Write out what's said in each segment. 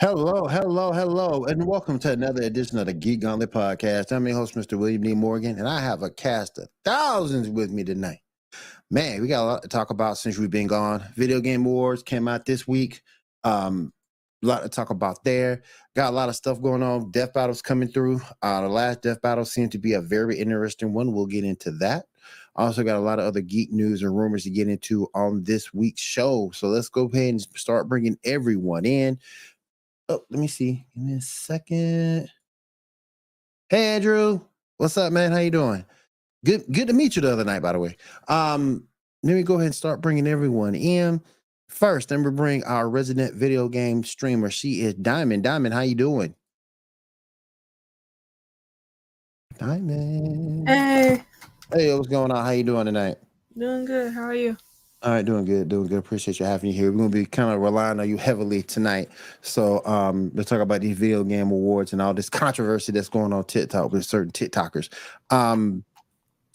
Hello, hello, hello, and welcome to another edition of the Geek Gauntlet Podcast. I'm your host, Mr. William D. Morgan, and I have a cast of thousands with me tonight. Man, we got a lot to talk about since we've been gone. Video Game Awards came out this week. Um, a lot to talk about there. Got a lot of stuff going on. Death battles coming through. Uh, the last death battle seemed to be a very interesting one. We'll get into that. Also got a lot of other geek news and rumors to get into on this week's show. So let's go ahead and start bringing everyone in. Oh, let me see. Give me a second. Hey, Andrew. What's up, man? How you doing? Good. Good to meet you the other night, by the way. Um, let me go ahead and start bringing everyone in. First, let me bring our resident video game streamer. She is Diamond. Diamond, how you doing? Diamond. Hey, Hey, what's going on? How you doing tonight? doing good. How are you? All right, doing good, doing good. Appreciate you having you here. We're gonna be kind of relying on you heavily tonight. So um let's talk about these video game awards and all this controversy that's going on TikTok with certain TikTokers. Um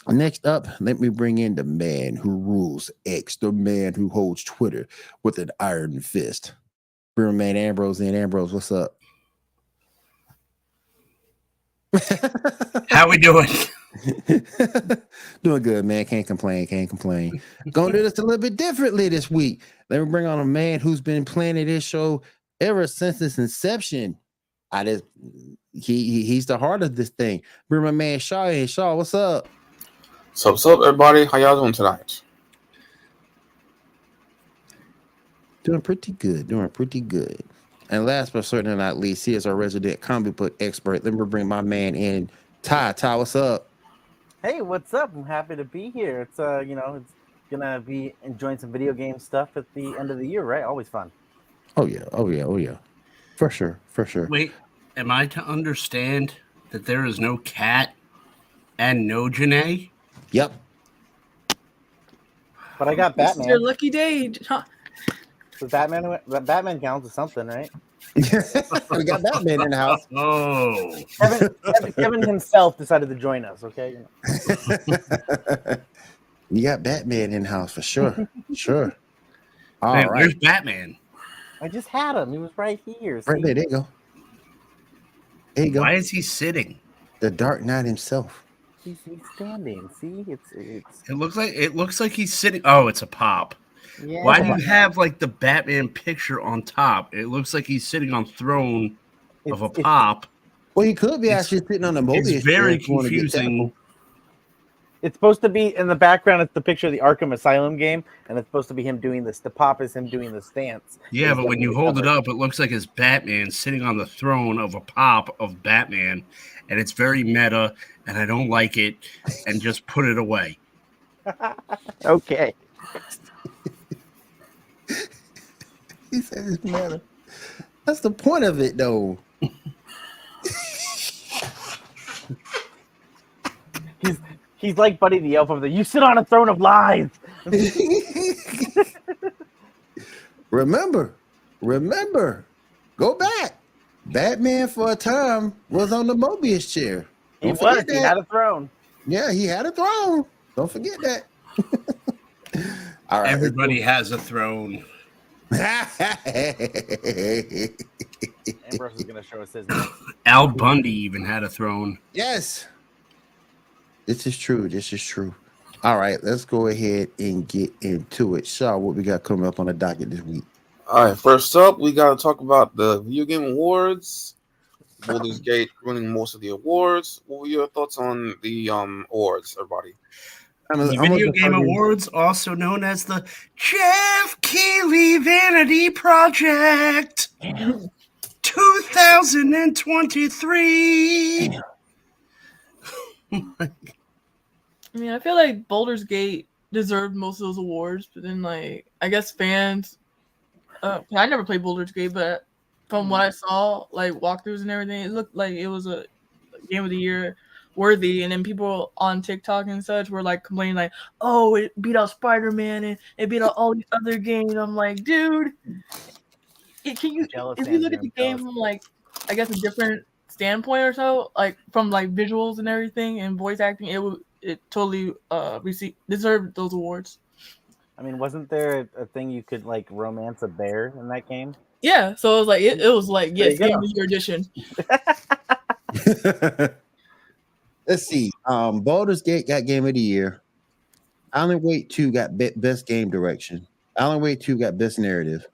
next up, let me bring in the man who rules X, the man who holds Twitter with an iron fist. Man Ambrose in. Ambrose, what's up? How we doing? Doing good, man. Can't complain. Can't complain. Gonna do this a little bit differently this week. Let me bring on a man who's been planning this show ever since its inception. I just he, he he's the heart of this thing. Bring my man Shaw in. Shaw, what's up? So what's up, everybody? How y'all doing tonight? Doing pretty good. Doing pretty good. And last but certainly not least, he is our resident comic book expert. Let me bring my man in. Ty, Ty, what's up? Hey, what's up? I'm happy to be here. It's uh, you know, it's gonna be enjoying some video game stuff at the end of the year, right? Always fun. Oh yeah, oh yeah, oh yeah. For sure, for sure. Wait, am I to understand that there is no cat and no Janae? Yep. But I got This is your lucky day. Huh? So Batman, Batman counts as something, right? We got Batman in the house. Oh, Kevin, Kevin, Kevin himself decided to join us. Okay. You know. you got Batman in house for sure. Sure. All man, right. where's Batman? I just had him. He was right here. Right see? there. There you go. There you go. Why is he sitting? The Dark Knight himself. He's, he's standing. See, it's it's It looks like it looks like he's sitting. Oh, it's a pop. Yeah. Why do you have like the Batman picture on top? It looks like he's sitting on throne of a It's- it's- pop. Well, he could be It's- actually sitting on a Mobius. It's very chair if you wanna get confusing. It's supposed to be in the background. It's the picture of the Arkham Asylum game, and it's supposed to be him doing this. The pop is him doing the stance. Yeah, It's but when you definitely hold it up, it looks like it's Batman sitting on the throne of a pop of Batman, and it's very meta, and I don't like it. And just put it away. Okay. He said it's matter. That's the point of it, though. He's he's like Buddy the Elf of the. You sit on a throne of lies. remember, remember, go back. Batman for a time was on the Mobius chair. He Don't forget was. He had a throne. Yeah, he had a throne. Don't forget that. All right. Everybody has a throne. Ambrose is gonna show us his. name. Al Bundy even had a throne. yes. This is true. This is true. All right, let's go ahead and get into it. Shaw, what we got coming up on the docket this week? All right, first up, we got to talk about the video game awards. Baldur's Gate winning most of the awards. What were your thoughts on the um awards, everybody? I'm, The Video Game Awards, also known as the Geoff Keighley Vanity Project 2023. I mean, I feel like Baldur's Gate deserved most of those awards, but then like I guess fans. Uh, I never played Baldur's Gate, but from what I saw, like walkthroughs and everything, it looked like it was a game of the year worthy. And then people on TikTok and such were like complaining, like, "Oh, it beat out Spider Man and it beat out all these other games." I'm like, dude, it, can you Jealous if you look at the I'm game from like, I guess a different standpoint or so, like from like visuals and everything and voice acting, it would it totally uh receive deserved those awards. I mean, wasn't there a, a thing you could like romance a bear in that game? Yeah, so it was like it, it was like There yes, game go. of your edition. Let's see. Um, Baldur's Gate got Game of the Year. Alan Wake 2 got be- Best Game Direction. Alan Wake 2 got Best Narrative.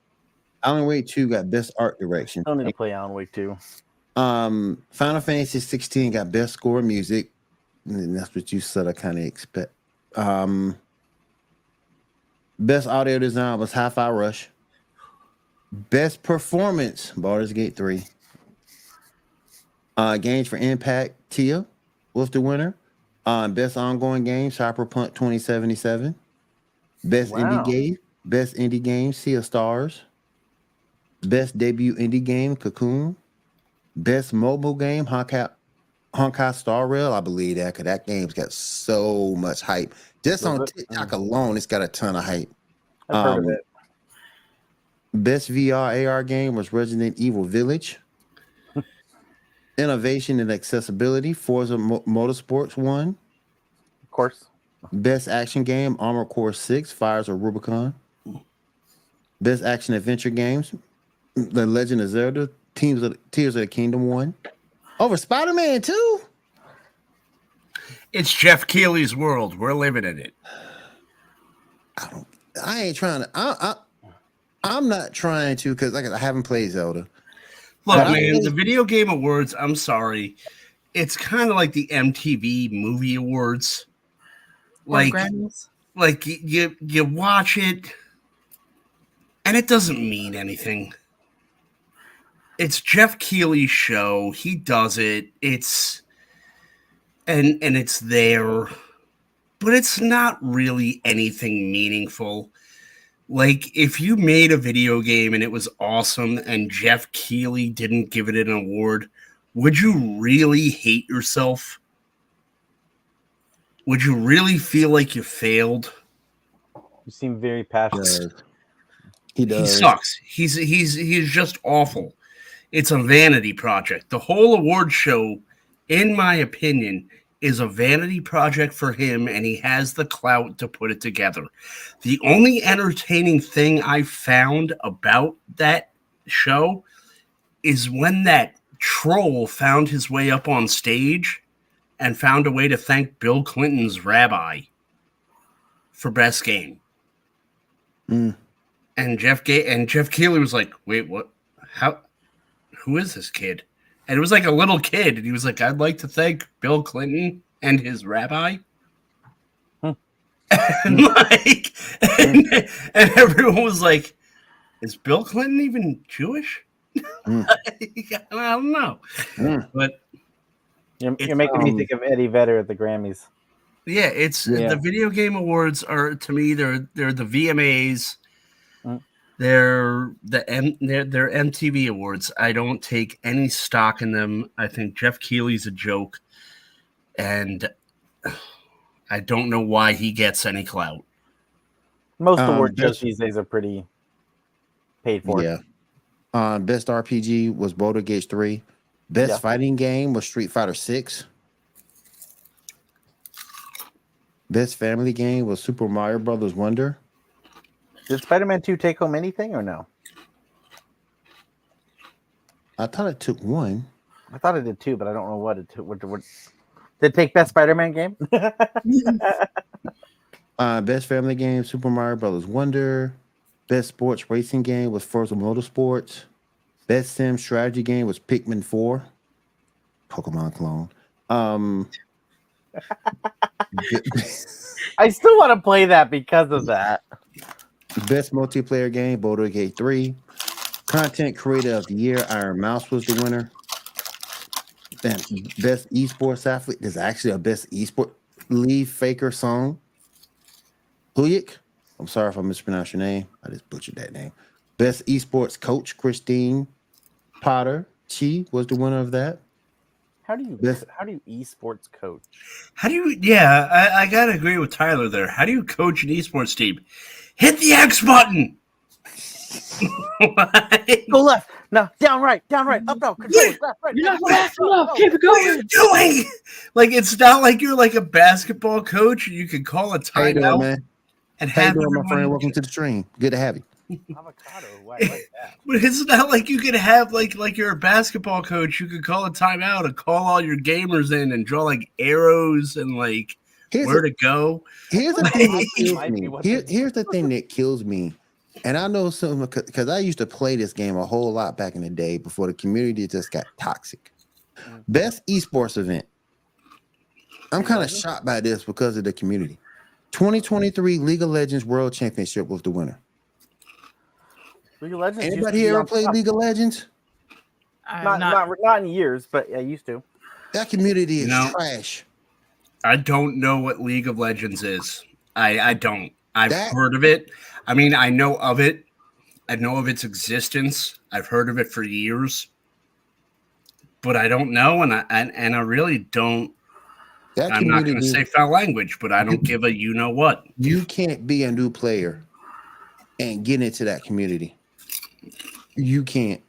Alan Wake 2 got Best Art Direction. Still need to play Alan Wake 2. Um, Final Fantasy 16 got Best Score Music. And that's what you sort of kind of expect. Um, Best Audio Design was Hi-Fi Rush. Best Performance, Baldur's Gate 3. Uh, games for Impact, Tia was the winner. Uh, best ongoing game, Cyberpunk 2077. Best Wow. indie game, best indie game, Sea of Stars. Best debut indie game, Cocoon. Best mobile game, Honkai, Honkai Star Rail. I believe that because that game's got so much hype. Just on? TikTok alone, it's got a ton of hype. I've heard Um, of it. Best VR AR game was Resident Evil Village. Innovation and accessibility, Forza Mo- Motorsports won. Of course. Best action game, Armor Core 6, Fires of Rubicon. Best action adventure games, The Legend of Zelda, Teams of Tears of the Kingdom won. Over Spider Man 2. It's Geoff Keighley's world. We're living in it. I don't. I ain't trying to. I, I, I'm not trying to because like I haven't played Zelda. Look, I man, think- the video game awards, I'm sorry. It's kind of like the MTV movie awards. Like like you you watch it and it doesn't mean anything. It's Geoff Keighley's show. He does it. It's and and it's there. But it's not really anything meaningful. Like if you made a video game and it was awesome and Geoff Keighley didn't give it an award, would you really hate yourself? Would you really feel like you failed? You seem very passionate. He passionate. does. He He sucks. He's he's he's just awful. It's a vanity project. The whole award show, in my opinion, is a vanity project for him, and he has the clout to put it together. The only entertaining thing I found about that show is when that troll found his way up on stage and found a way to thank Bill Clinton's rabbi for best game Mm. and Jeff Ga- and Geoff Keighley was like, "Wait, what? How? Who is this kid?" And it was like a little kid, and he was like, "I'd like to thank Bill Clinton and his rabbi." And like, and, and everyone was like, "Is Bill Clinton even Jewish?" Hmm. I don't know, Hmm. but You're, you're making me um, think of Eddie Vedder at the Grammys. yeah, it's Yeah. the video game awards are to me they're they're the VMAs. They're the M, they're, they're MTV awards. I don't take any stock in them. I think Geoff Keighley's a joke, and I don't know why he gets any clout. Most Um, award shows these days are pretty paid for. Yeah. Uh, best RPG was Baldur Gate 3. Best Yeah. fighting game was Street Fighter 6. Best family game was Super Mario Brothers Wonder. Did Spider-Man 2 take home anything or no? I thought it took one. I thought it did too, but I don't know what it took. What, what, did it take best Spider-Man game? Uh, best family game, Super Mario Brothers Wonder. Best sports racing game was Forza Motorsports. Best sim strategy game was Pikmin 4. Pokemon clone. Um, I still want to play that because of that. Best multiplayer game, Baldur Gate 3. Content Creator of the Year, Ironmouse was the winner. Then best esports athlete. There's actually a best Esports Lee Faker song. Huyik. I'm sorry if I mispronounced your name. I just butchered that name. Best esports coach, Christine. Potter Chi was the winner of that. How do you This- how do you esports coach? How do you? Yeah, I, I gotta agree with Tyler there. How do you coach an esports team? Hit the X button. Go left, no, down right, down right, up no, control, left, right. You're down, not right, fast up, enough. up. Keep it What are you going. doing? Like it's not like you're like a basketball coach and you can call a How you doing, timeout man? and How you have doing, my friend? Welcome to the stream. Good to have you. Avocado, why like that? But it's not like you could have like like you're a basketball coach. You could call a timeout and call all your gamers in and draw like arrows and like Here's where the, to go. here's the thing that kills me. Here, here's the thing that kills me. And I know some because I used to play this game a whole lot back in the day before the community just got toxic. Mm. Best esports event. I'm kind of shocked by this because of the community. 2023 League of Legends World Championship was the winner. League of Legends. Anybody here ever on played top. League of Legends? Not, not, not not in years, but I used to. That community is No. trash. I don't know what League of Legends is. I I don't. I've That- heard of it. I mean, I know of it. I know of its existence. I've heard of it for years. But I don't know, and I and, and I really don't. That I'm not going to say foul language, but I don't give a you know what. you can't be a new player and get into that community. You can't.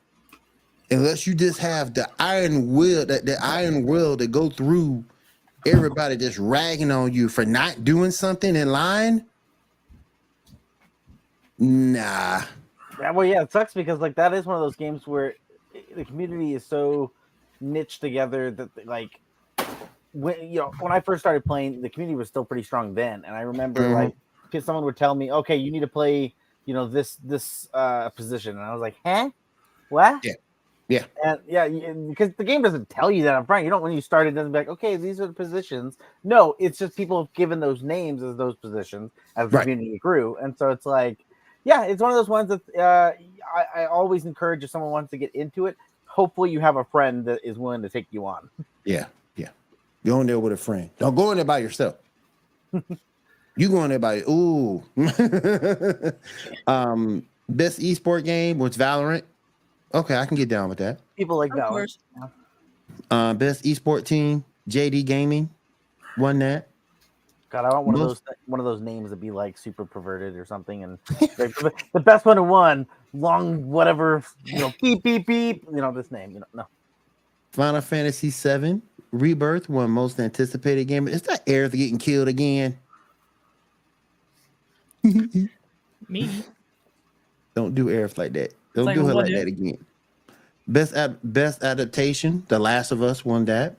Unless you just have the iron will, that the iron will to go through everybody just ragging on you for not doing something in line. Nah. Yeah, well, yeah, it sucks because like that is one of those games where the community is so niche together that like when you know when I first started playing, the community was still pretty strong then, and I remember Mhm. like someone would tell me, "Okay, you need to play, you know, this this uh position," and I was like, "Huh, what?" Yeah. Yeah. and yeah, because the game doesn't tell you that up front. You don't when you start it doesn't be like, "Okay, these are the positions." No, it's just people have given those names as those positions as the Right. community grew, and so it's like yeah, it's one of those ones that uh, I, I always encourage if someone wants to get into it. Hopefully, you have a friend that is willing to take you on. Yeah. Yeah. Go in there with a friend. Don't go in there by yourself. you go in there by ooh. um, best esport game was Valorant. Okay, I can get down with that. People like Of that. course. Uh, best esport team, JD Gaming, won that. God, I want one of Most- those one of those names to be like super perverted or something. And like, the the best one who won, long whatever, you know, beep beep beep. You know this name. You know, no. Final Fantasy VII Rebirth won most anticipated game. Is that Aerith getting killed again? Me. Don't do Aerith like that. Don't like do her like that again. Best ad- best adaptation, The Last of Us won that.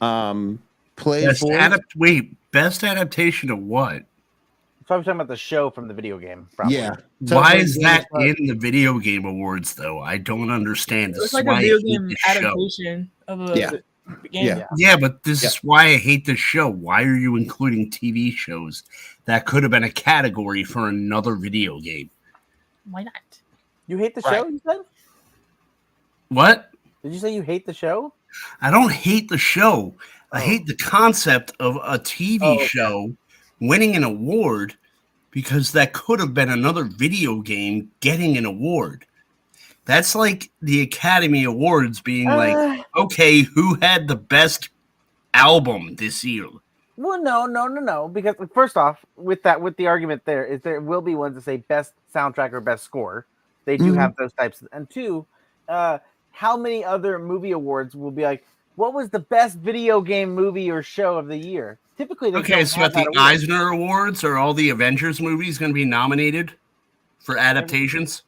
Um, play Best for adapt- wait, best adaptation of what? So I'm talking about the show from the video game. Probably. yeah. Why is that Part- in the video game awards though? I don't understand. This It's like a video game this show. adaptation of a Yeah. game. Yeah. Yeah, but this Yeah. is why I hate this show. Why are you including TV shows that could have been a category for another video game? Why not? You hate the Right. show? You said? What? Did you say you hate the show? I don't hate the show. I Oh. hate the concept of a TV Oh, okay. show winning an award because that could have been another video game getting an award. That's like the Academy Awards being like, Uh, okay, who had the best album this year? Well, no, no, no, no. Because first off, with that, with the argument there is there will be ones that say best soundtrack or best score. They do Mhm. have those types. Of, And two, uh, how many other movie awards will be like, what was the best video game movie or show of the year? Typically, they Okay, don't so at the award. Eisner Awards, are all the Avengers movies going to be nominated for adaptations?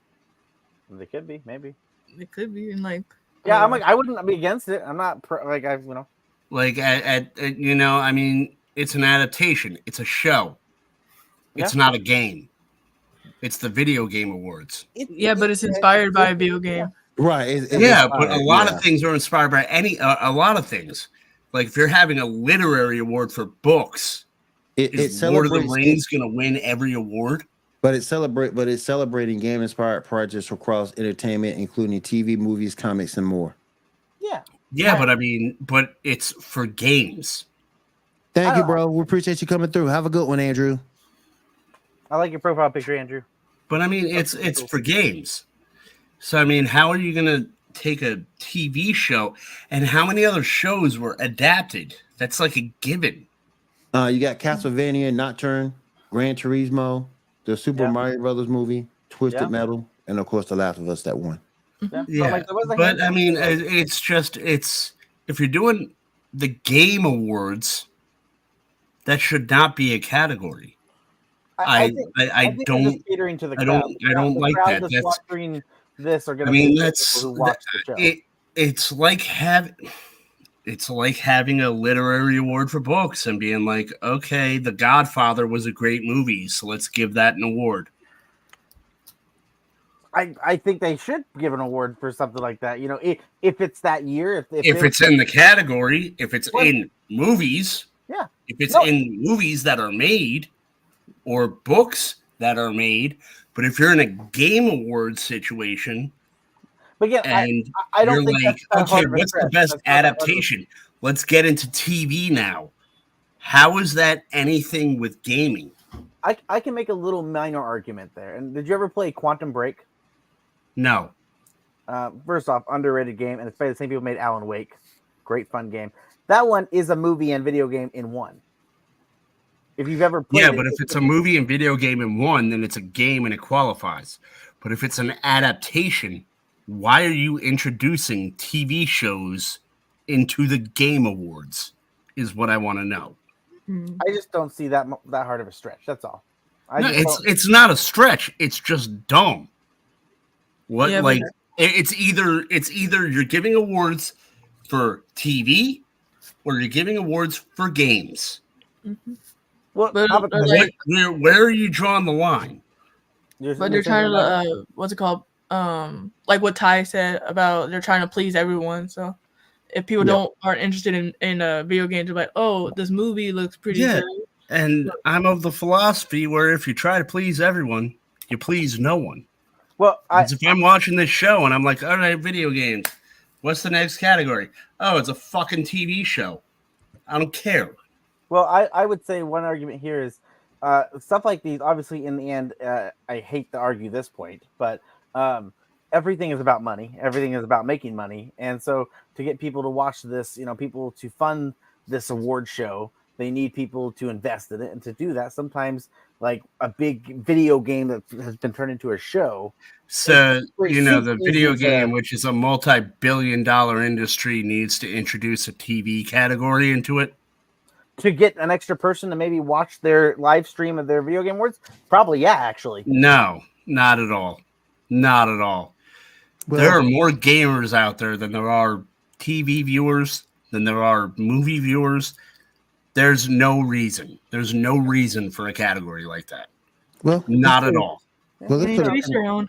They could be, maybe. It could be in like. Yeah, I'm uh, like, I wouldn't be against it. I'm not pro, like I, you know. Like at, at, at you know, I mean, it's an adaptation. It's a show. It's not a game. It's the video game awards. Yeah, but it's inspired by a video game. Right. it's- it's yeah, but a lot yeah. of things are inspired by any uh, a lot of things. Like if you're having a literary award for books, it, it is Lord of the Rings going to win every award? But it's celebrate, but it's celebrating game inspired projects across entertainment, including TV, movies, comics, and more. Yeah. Yeah, Right. but I mean, but it's for games. Thank you, Oh. bro. We appreciate you coming through. Have a good one, Andrew. I like your profile picture, Andrew. But I mean, it's it's for games. So I mean, how are you going to take a TV show, and how many other shows were adapted? That's like a given. Uh, you got Castlevania, Nocturne, Gran Turismo, the Super Yeah. Mario Brothers movie, Twisted Yeah. Metal, and of course, The Last of Us that one. Yeah, Yeah, like, was but I mean, it's just it's if you're doing the game awards, that should not be a category. I think- I, I, don't. catering to the I crowd. don't- I don't like that. that's watching this are going I to mean, be that's people who watch the show. it. It's like have it's like having a literary award for books and being like, okay, The Godfather was a great movie, so let's give that an award. I, I think they should give an award for something like that. You know, if, if it's that year, if, If they- it's in the category, if it's Well- in movies, Yeah. if it's No. in movies that are made or books that are made, but if you're in a game award situation but again, I, and I don't you're think like, okay, hard of a what's the best That's not that hard of a- adaptation? Let's get into TV now. How is that anything with gaming? I, I can make a little minor argument there. And did you ever play Quantum Break? No. Uh, first off, underrated game, and it's by the same people made Alan Wake. Great fun game. That one is a movie and video game in one. If you've ever played Yeah, it, but if it's a movie and video game in one, then it's a game and it qualifies. But if it's an adaptation, why are you introducing TV shows into the game awards? Is what I want to know. Mm. I just don't see that that hard of a stretch. That's all. I No, it's don't- it's not a stretch. It's just dumb. What Yeah, like it- it's either it's either you're giving awards for TV or you're giving awards for games. Mhm. Well, but- but like- What, where where are you drawing the line? You're- But you're they're trying to uh, what's it called? Um, like what Ty said about they're trying to please everyone. So if people Yeah. don't aren't interested in in uh, video games, they're like, oh, this movie looks pretty Yeah. good. And I'm of the philosophy where if you try to please everyone, you please no one. well, I, if I'm watching this show and I'm like, all right, video games, what's the next category? Oh, it's a fucking TV show. I don't care. Well, I, I would say one argument here is uh, stuff like these. Obviously, in the end, uh, I hate to argue this point, but um, everything is about money. Everything is about making money, and so to get people to watch this, you know, people to fund this award show, they need people to invest in it, and to do that, sometimes like a big video game that has been turned into a show. So, you know, the video game, which is a multi billion dollar industry, needs to introduce a TV category into it. To get an extra person to maybe watch their live stream of their video game awards, probably yeah, actually. No, not at all. Not at all. there are more gamers out there than there are TV viewers, than there are movie viewers. There's no reason. There's no reason for a category like that. well, Not at all. Well, let's Yeah, put it- their own.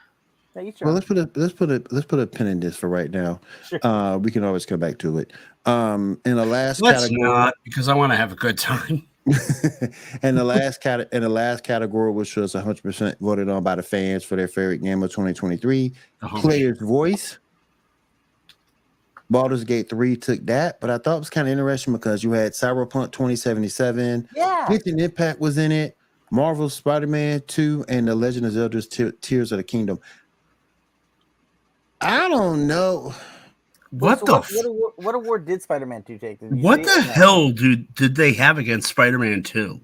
Yeah, you Well, let's put a let's put a let's put a pin in this for right now. Sure. Uh, we can always come back to it. Um, in the last Let's category, not, because I want to have a good time. and the last cat in the last category, which was 100 percent voted on by the fans for their favorite game of 2023, Uh-huh. player's voice. Baldur's Gate 3 took that, but I thought it was kind of interesting because you had Cyberpunk 2077, yeah. Genshin Impact was in it, Marvel's Spider-Man 2, and The Legend of Zelda's Te- Tears of the Kingdom. I don't know. What So the what, f- what, award, what award did Spider-Man 2 take? Did what the hell dude did they have against Spider-Man 2?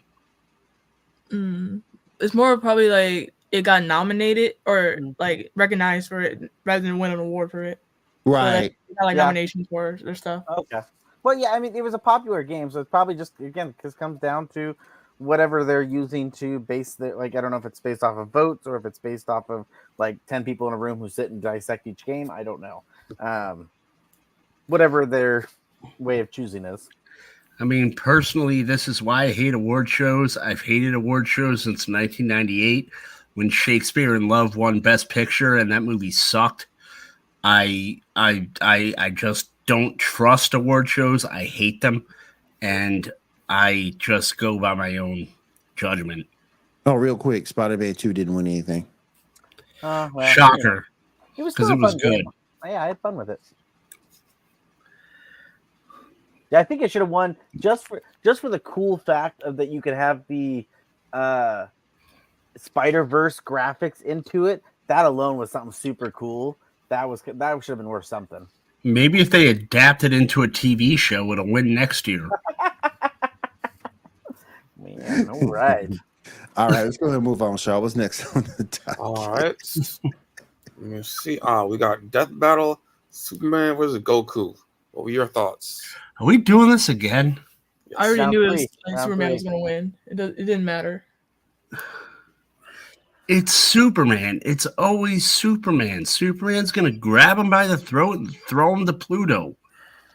Mm. It's more probably like it got nominated or Mm. like recognized for it rather than win an award for it. So, like, Right. got like Yeah. nominations for their stuff. Okay. Well, yeah, I mean, it was a popular game, so it's probably just again because comes down to whatever they're using to base their like. I don't know if it's based off of votes or if it's based off of like ten people in a room who sit and dissect each game. I don't know. Um, whatever their way of choosing is. I mean, personally, this is why I hate award shows. I've hated award shows since 1998 when Shakespeare in Love won Best Picture and that movie sucked. I I I I just don't trust award shows. I hate them and I just go by my own judgment. Oh, real quick, Spider-Man 2 didn't win anything. Uh, well, Shocker. It was because it was fun game. good. Yeah, I had fun with it. Yeah, I think it should have won just for just for the cool fact of that you could have the uh Spider Verse graphics into it. That alone was something super cool. That was that should have been worth something. Maybe if they adapted into a TV show, it'll win next year. Man, all right. All right, let's go ahead and move on, Shaw. What's next on the top? All right. Let me see. Ah, we got Death Battle, Superman versus Goku. What were your thoughts? Are we doing this again? I already Round knew it was, like, Superman was gonna win. It, does, it didn't matter. It's Superman. It's always Superman. Superman's gonna grab him by the throat and throw him to Pluto.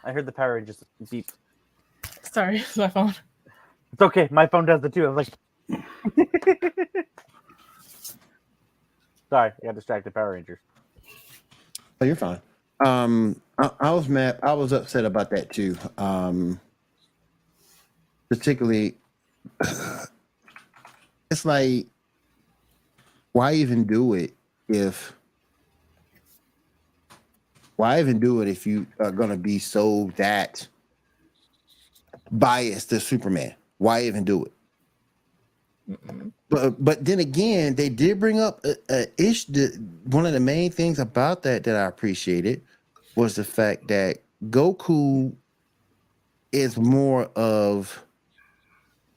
I heard the Power Rangers beep. Sorry, it's my phone. It's okay. My phone does it too. I was like, sorry, I got distracted. Power Rangers. Oh, you're fine. Um, I, I was mad. I was upset about that too. Um, particularly, it's like, why even do it if? Why even do it if you are gonna be so that biased to Superman? Why even do it? But but then again, they did bring up a, a ish. The, one of the main things about that that I appreciated was the fact that Goku is more of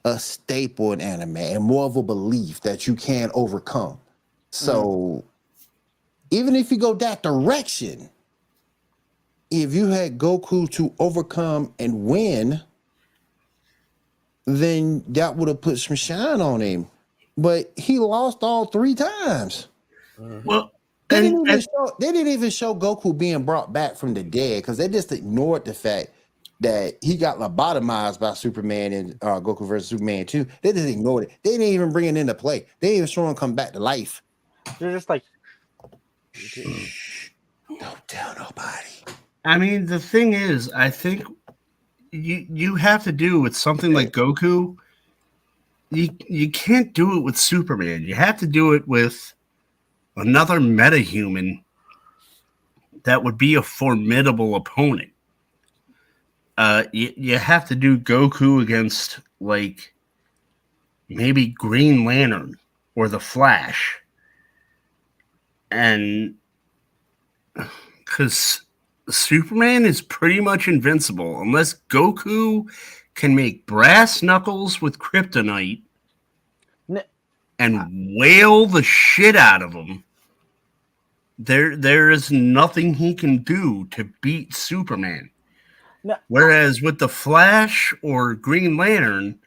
a staple in anime and more of a belief that you can overcome. So mm-hmm. even if you go that direction, if you had Goku to overcome and win, then that would have put some shine on him. But he lost all three times. Well, They and, didn't, even and show, they didn't even show Goku being brought back from the dead because they just ignored the fact that he got lobotomized by Superman and uh, Goku versus Superman 2. They just ignored it. They didn't even bring it into play. They didn't even show him come back to life. They're just like, Shh, Don't tell nobody. I mean, the thing is, I think you you have to do with something like Goku. You you can't do it with Superman. You have to do it with another metahuman that would be a formidable opponent. Uh, you, you have to do Goku against like maybe Green Lantern or the Flash, and because Superman is pretty much invincible unless Goku can make brass knuckles with kryptonite N- and uh, whale the shit out of him. There, there is nothing he can do to beat Superman. No. Uh, Whereas with the Flash or Green Lantern,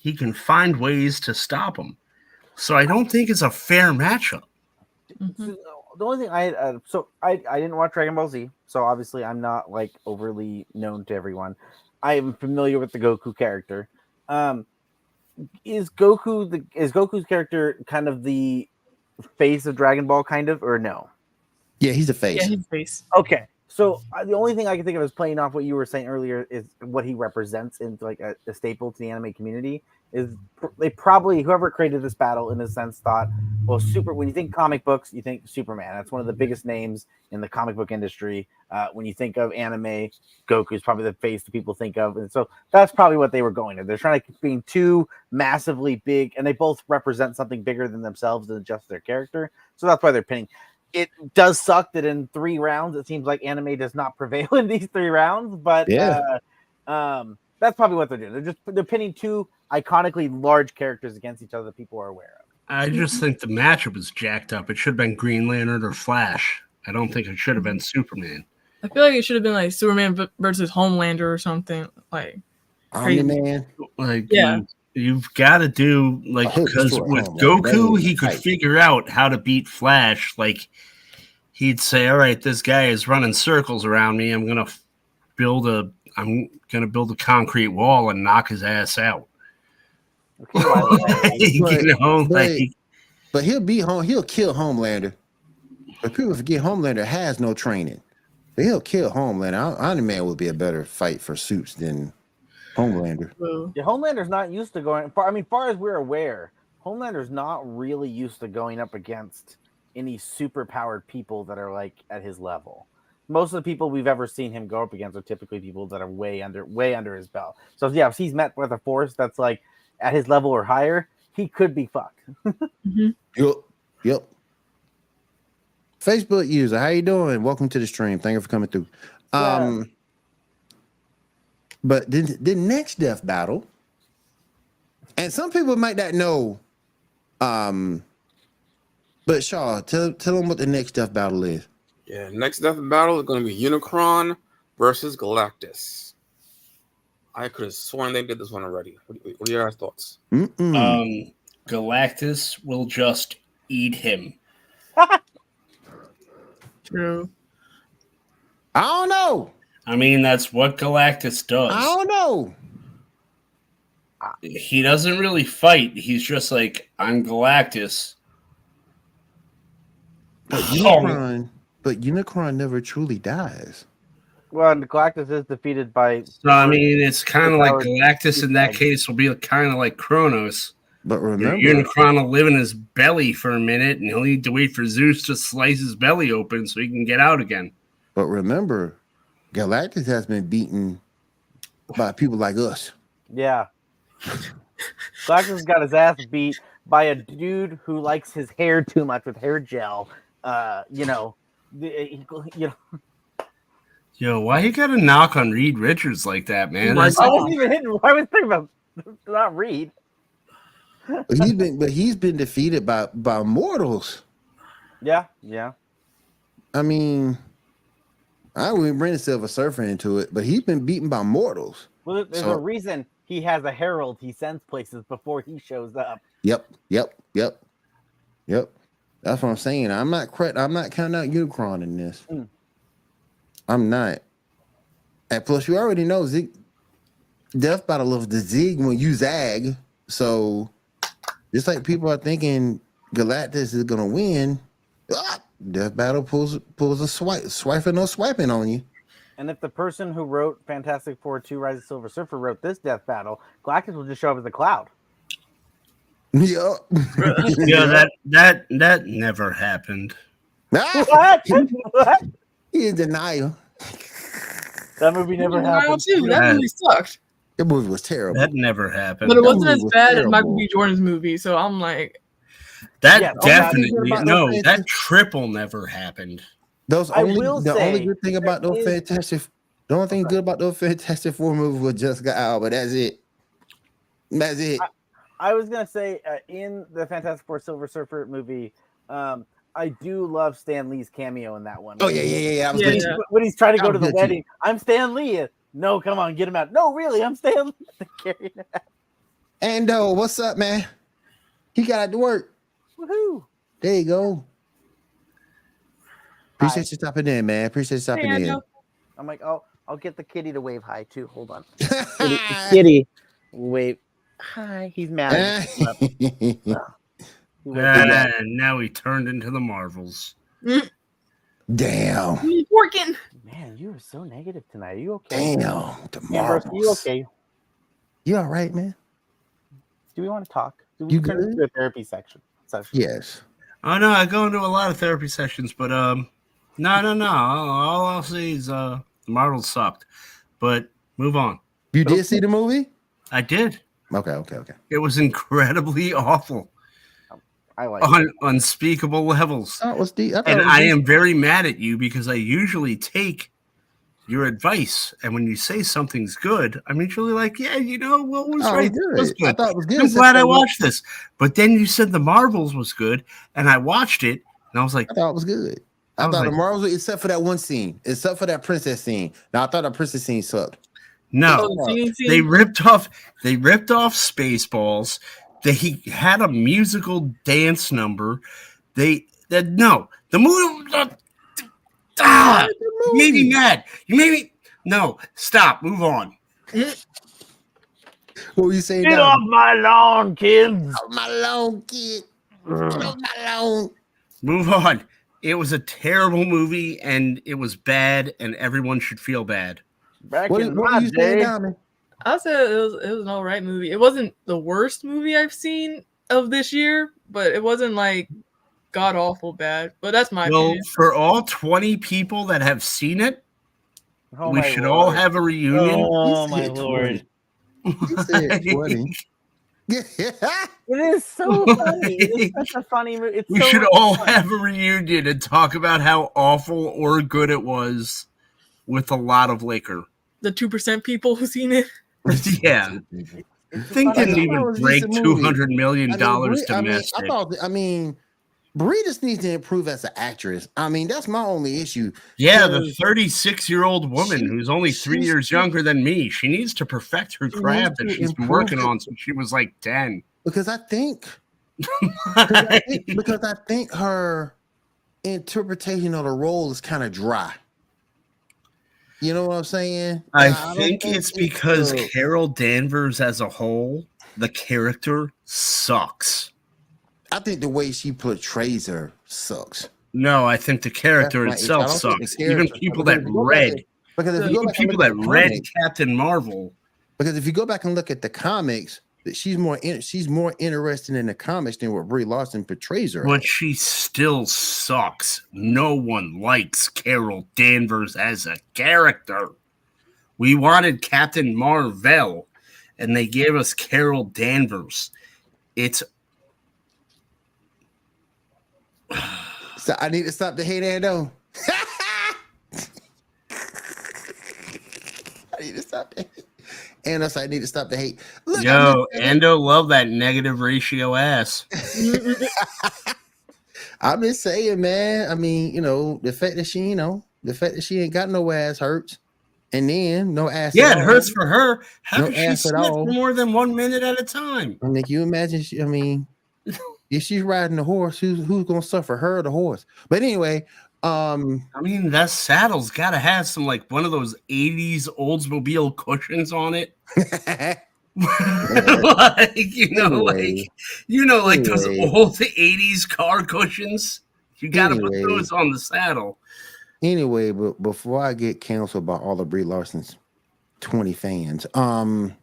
he can find ways to stop him. So I don't think it's a fair matchup. Mhm. So, the only thing I uh, so I I didn't watch Dragon Ball Z, so obviously I'm not like overly known to everyone. I am familiar with the Goku character. Um, is Goku the is Goku's character kind of the face of Dragon Ball, kind of, or no? Yeah, he's a face. Yeah, his face. Okay, so uh, the only thing I can think of is playing off what you were saying earlier is what he represents in like a, a staple to the anime community. Is they probably whoever created this battle in a sense thought, well, super. When you think comic books, you think Superman. That's one of the biggest names in the comic book industry. Uh, when you think of anime, Goku is probably the face that people think of, and so that's probably what they were going to. They're trying to keep being two massively big, and they both represent something bigger than themselves than just their character. So that's why they're pinning it does suck that in three rounds it seems like anime does not prevail in these three rounds but Yeah. uh, um that's probably what they're doing they're just they're pinning two iconically large characters against each other that people are aware of I just think the matchup is jacked up. It should have been Green Lantern or Flash. I don't think it should have been Superman. I feel like it should have been like Superman versus Homelander or something. Like, Omni Man. Like, Yeah. you, have got to do like because with Goku, is he could tight. figure out how to beat Flash. Like, he'd say, "All right, this guy is running circles around me. I'm gonna f- build a, I'm gonna build a concrete wall and knock his ass out." okay by you But- know, but- like But he'll be home. He'll kill Homelander. But people forget Homelander has no training. But he'll kill Homelander. Omni Man would be a better fight for suits than Homelander. whoa. yeah, homelander's not used to going far i mean far as we're aware homelander's not really used to going up against any super powered people that are like at his level most of the people we've ever seen him go up against are typically people that are way under way under his belt so yeah if he's met with a force that's like at his level or higher he could be fucked Mhm. Yep. Yep. Facebook user, how you doing? Welcome to the stream. Thank you for coming through. Um, but the, the next death battle, and some people might not know. Um, but Shaw, tell tell them what the next death battle is. Yeah, next death battle is going to be Unicron versus Galactus. I could have sworn they did this one already. What, what are your guys' thoughts? Mm-mm. Um, Galactus will just eat him. True. I don't know. I mean, that's what Galactus does. I don't know. He doesn't really fight. He's just like, I'm Galactus. But Oh. Unicron, but Unicron never truly dies. Well, and Galactus is defeated by So I mean, it's kind of like Galactus in that case will be kind of like Kronos. But Your remember, Unicron will live in his belly for a minute, and he'll need to wait for Zeus to slice his belly open so he can get out again. but remember, Galactus has been beaten by people like us. yeah. Galactus got his ass beat by a dude who likes his hair too much with hair gel. Uh, you know, the- he- Uh, you know. Yo, why you got a knock on Reed Richards like that, man? My That's- I wasn't even hitting. Why was thinking about not Reed? But he's been, but he's been defeated by by mortals. Yeah, yeah. I mean, I wouldn't bring the a Surfer into it, but he's been beaten by mortals. Well, there's So- a reason he has a herald he sends places before he shows up. Yep, yep, yep, yep. That's what I'm saying. I'm not correct. I'm not counting out Unicron in this. Mm. I'm not. And plus, you already know Zig, Death Battle of the Zig when you zag. So, just like people are thinking Galactus is gonna win, ah, Death Battle pulls pulls a swipe, swiping or swiping on you. And if the person who wrote Fantastic Four 2 Rise of Silver Surfer wrote this death battle, Galactus will just show up as a cloud. Yep. yeah, that that that never happened. What? what? he in denial. That movie never Denial happened. too. That Yeah. movie sucked. That movie was terrible. That never happened. But it wasn't as was bad as. Michael B. Jordan's movie, so I'm like, That Yeah, I didn't hear definitely no. no That triple never happened. Those I only will the only good thing about those is- fantastic the only thing good about those Fantastic Four movies was Jessica Alba. That's it. That's it. I was gonna say uh, in the Fantastic Four Silver Surfer movie, um, I do love Stan Lee's cameo in that one. Oh yeah, yeah, yeah, yeah. I was Yeah, gonna When, yeah. he's, when he's trying to go That to the good, too. wedding, I'm Stan Lee. No, come on, get him out. No, really, I'm Stan Lee. Carrying out. Ando, what's up, man? He got out to work. Woohoo! There you go. Appreciate you stopping in, man. Appreciate you stopping Hey, in. I'm like, oh, I'll get the kitty to wave hi too. Hold on, Damn. kitty, wave hi. He's mad. He waved hi. And now he turned into the Marvels. Damn. He's working. Man, you are so negative tonight. Are you okay? Damn. The Ambrose, Marvels. you okay? You all right, man? Do we want to talk? Do we You turn good? to a therapy section? Session. Yes. Oh no, I go into a lot of therapy sessions, but um, no, no, no. All, all I'll say is uh, the Marvels sucked. But move on. You did see the movie? I did. Okay, okay, okay. It was incredibly awful I like. Uh-huh. it. on unspeakable levels. It was deep. I And was I am very mad at you because I usually take your advice, and when you say something's good, I'm usually like, yeah, you know, what was Oh, right? it was good. I thought it was good. I'm except glad I for- watched this. But then you said the Marvels was good, and I watched it, and I was like, I thought it was good. I, I was thought the like- Marvels, except for that one scene, except for that princess scene. Now I thought the princess scene sucked. No, Oh, the singing scene? they ripped off they ripped off spaceballs. They had a musical dance number. They that no. The movie uh, ah, you made me mad. You made me no. Stop. Move on. What were you saying? Get now? off my lawn, kids. Off my lawn, kid. Get off my lawn. move on. It was a terrible movie and it was bad and everyone should feel bad Back What, in what my you saying, day, Diamond? I said it was it was an alright movie. It wasn't the worst movie I've seen of this year, but it wasn't like god awful bad. But that's my well opinion. for all 20 people that have seen it Oh, we my should all have a reunion Oh He my lord! 20. He said 20. It is so funny. It is such a funny movie. It's We so should all fun. have a reunion and talk about how awful or good it was with a lot of liquor. The two percent people who seen it. yeah. It's Thing didn't thought it even break two hundred million two movie. hundred million I mean, dollars Brie- I mean. I thought. I mean, Brie just needs to improve as an actress. I mean, that's my only issue. yeah, the thirty-six-year-old woman she- who's only three years younger than me. She needs to perfect her craft that she's been working it. on since she was like ten. because I think because I think, because I think her interpretation of the role is kind of dry. You know what I'm saying? I don't think it's because Carol Danvers as a whole, the character sucks. I think the way she portrays her sucks. No, I think the character. I itself think sucks. Even people that if you go back read, Because if you go even back people that read comics- Captain Marvel, because if you go back and look at the comics, that she's more in, she's more interested in the comics than what Brie Larson portrays her. but as. she still sucks. No one likes Carol Danvers as a character. We wanted Captain Marvel, and they gave us Carol Danvers. It's So I need to stop the hate, Ando. I need to stop the hate. And I need to stop the hate. Look, yo, Endo love that negative ratio ass. I'm just saying, man. I mean, you know, the fact that she, you know, the fact that she ain't got no ass hurts, and then no ass. Yeah, it all. hurts for her. How No can she sniff more than one minute at a time? I mean, can you imagine? She, I mean, if she's riding the horse, who's who's gonna suffer? Her or the horse? But anyway, um, I mean, that saddle's got to have some like one of those '80s Oldsmobile cushions on it. like you know, Anyway. like you know, like those old '80s car cushions. You got to Anyway. put those on the saddle. anyway, but before I get canceled by all of Brie Larson's 20 fans, um,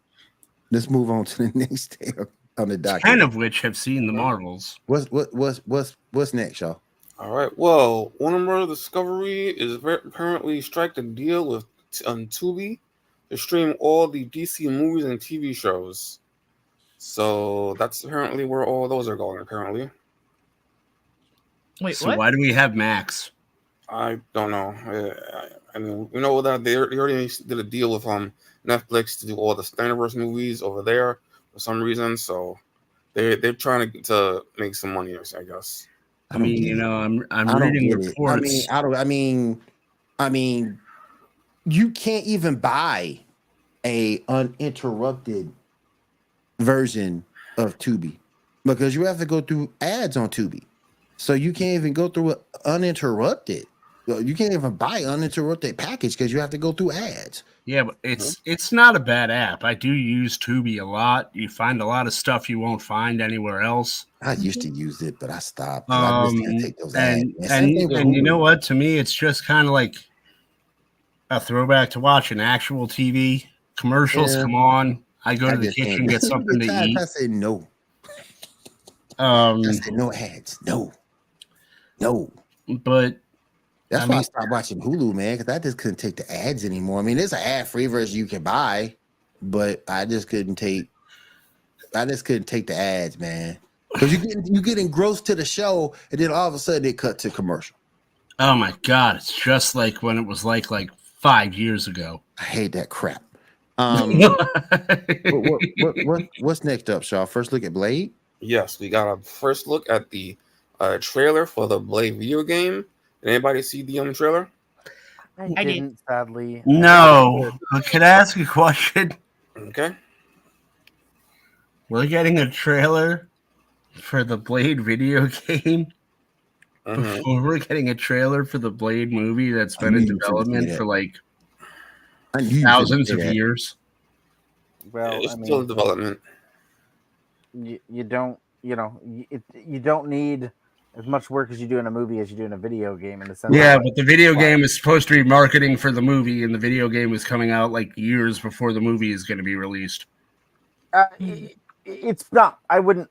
let's move on to the next tab on the document. Ten of which have seen the Marvels. What's what what's what's what's next, y'all? All right. Well, Warner Bros. Discovery is apparently strike a deal with um, Tubi to stream all the DC movies and TV shows. So that's apparently where all those are going. Apparently, Wait, so what? why do we have Max? I don't know. I, I, I mean, we know that they, they already did a deal with um Netflix to do all the Snyderverse movies over there for some reason. So they they're trying to to make some money. I guess. I mean, you know, I'm I'm I reading reports. I mean, I don't. I mean, I mean, you can't even buy a uninterrupted version of Tubi because you have to go through ads on Tubi. So you can't even go through it uninterrupted. You can't even buy uninterrupted package because you have to go through ads. Yeah, but it's it's not a bad app. I do use Tubi a lot. You find a lot of stuff you won't find anywhere else. I used to use it, but I stopped. Um, those and ads. and, and you know what? To me, it's just kind of like a throwback to watching actual TV commercials. Yeah. Come on, I go I to the kitchen, get something to eat. I said no. Um, I said no ads. No, no. but That's I why I stopped watching Hulu, man, because I just couldn't take the ads anymore. I mean, there's an ad-free version you can buy, but I just couldn't take. I just couldn't take the ads, man. Because you get you get engrossed to the show, and then all of a sudden it cut to commercial. oh my god, it's just like when it was like like five years ago. I hate that crap. Um, what, what, what, what, what's next up, Shaw? First look at Blade. Yes, we got a first look at the uh, trailer for the Blade video game. Did anybody see the um trailer? I, I did. didn't, sadly. no, but can I ask a question? Okay. We're getting a trailer for the Blade video game Mhm. before we're getting a trailer for the Blade movie that's been in knew you was gonna say development for like I knew you was gonna thousands of years. Well, it's I still in development. you, you don't, you know, you, it, you don't need as much work as you do in a movie as you do in a video game. In the sense, Yeah, of, but the video Wow. game is supposed to be marketing for the movie, and the video game is coming out like years before the movie is going to be released. uh, it, it's not. I wouldn't.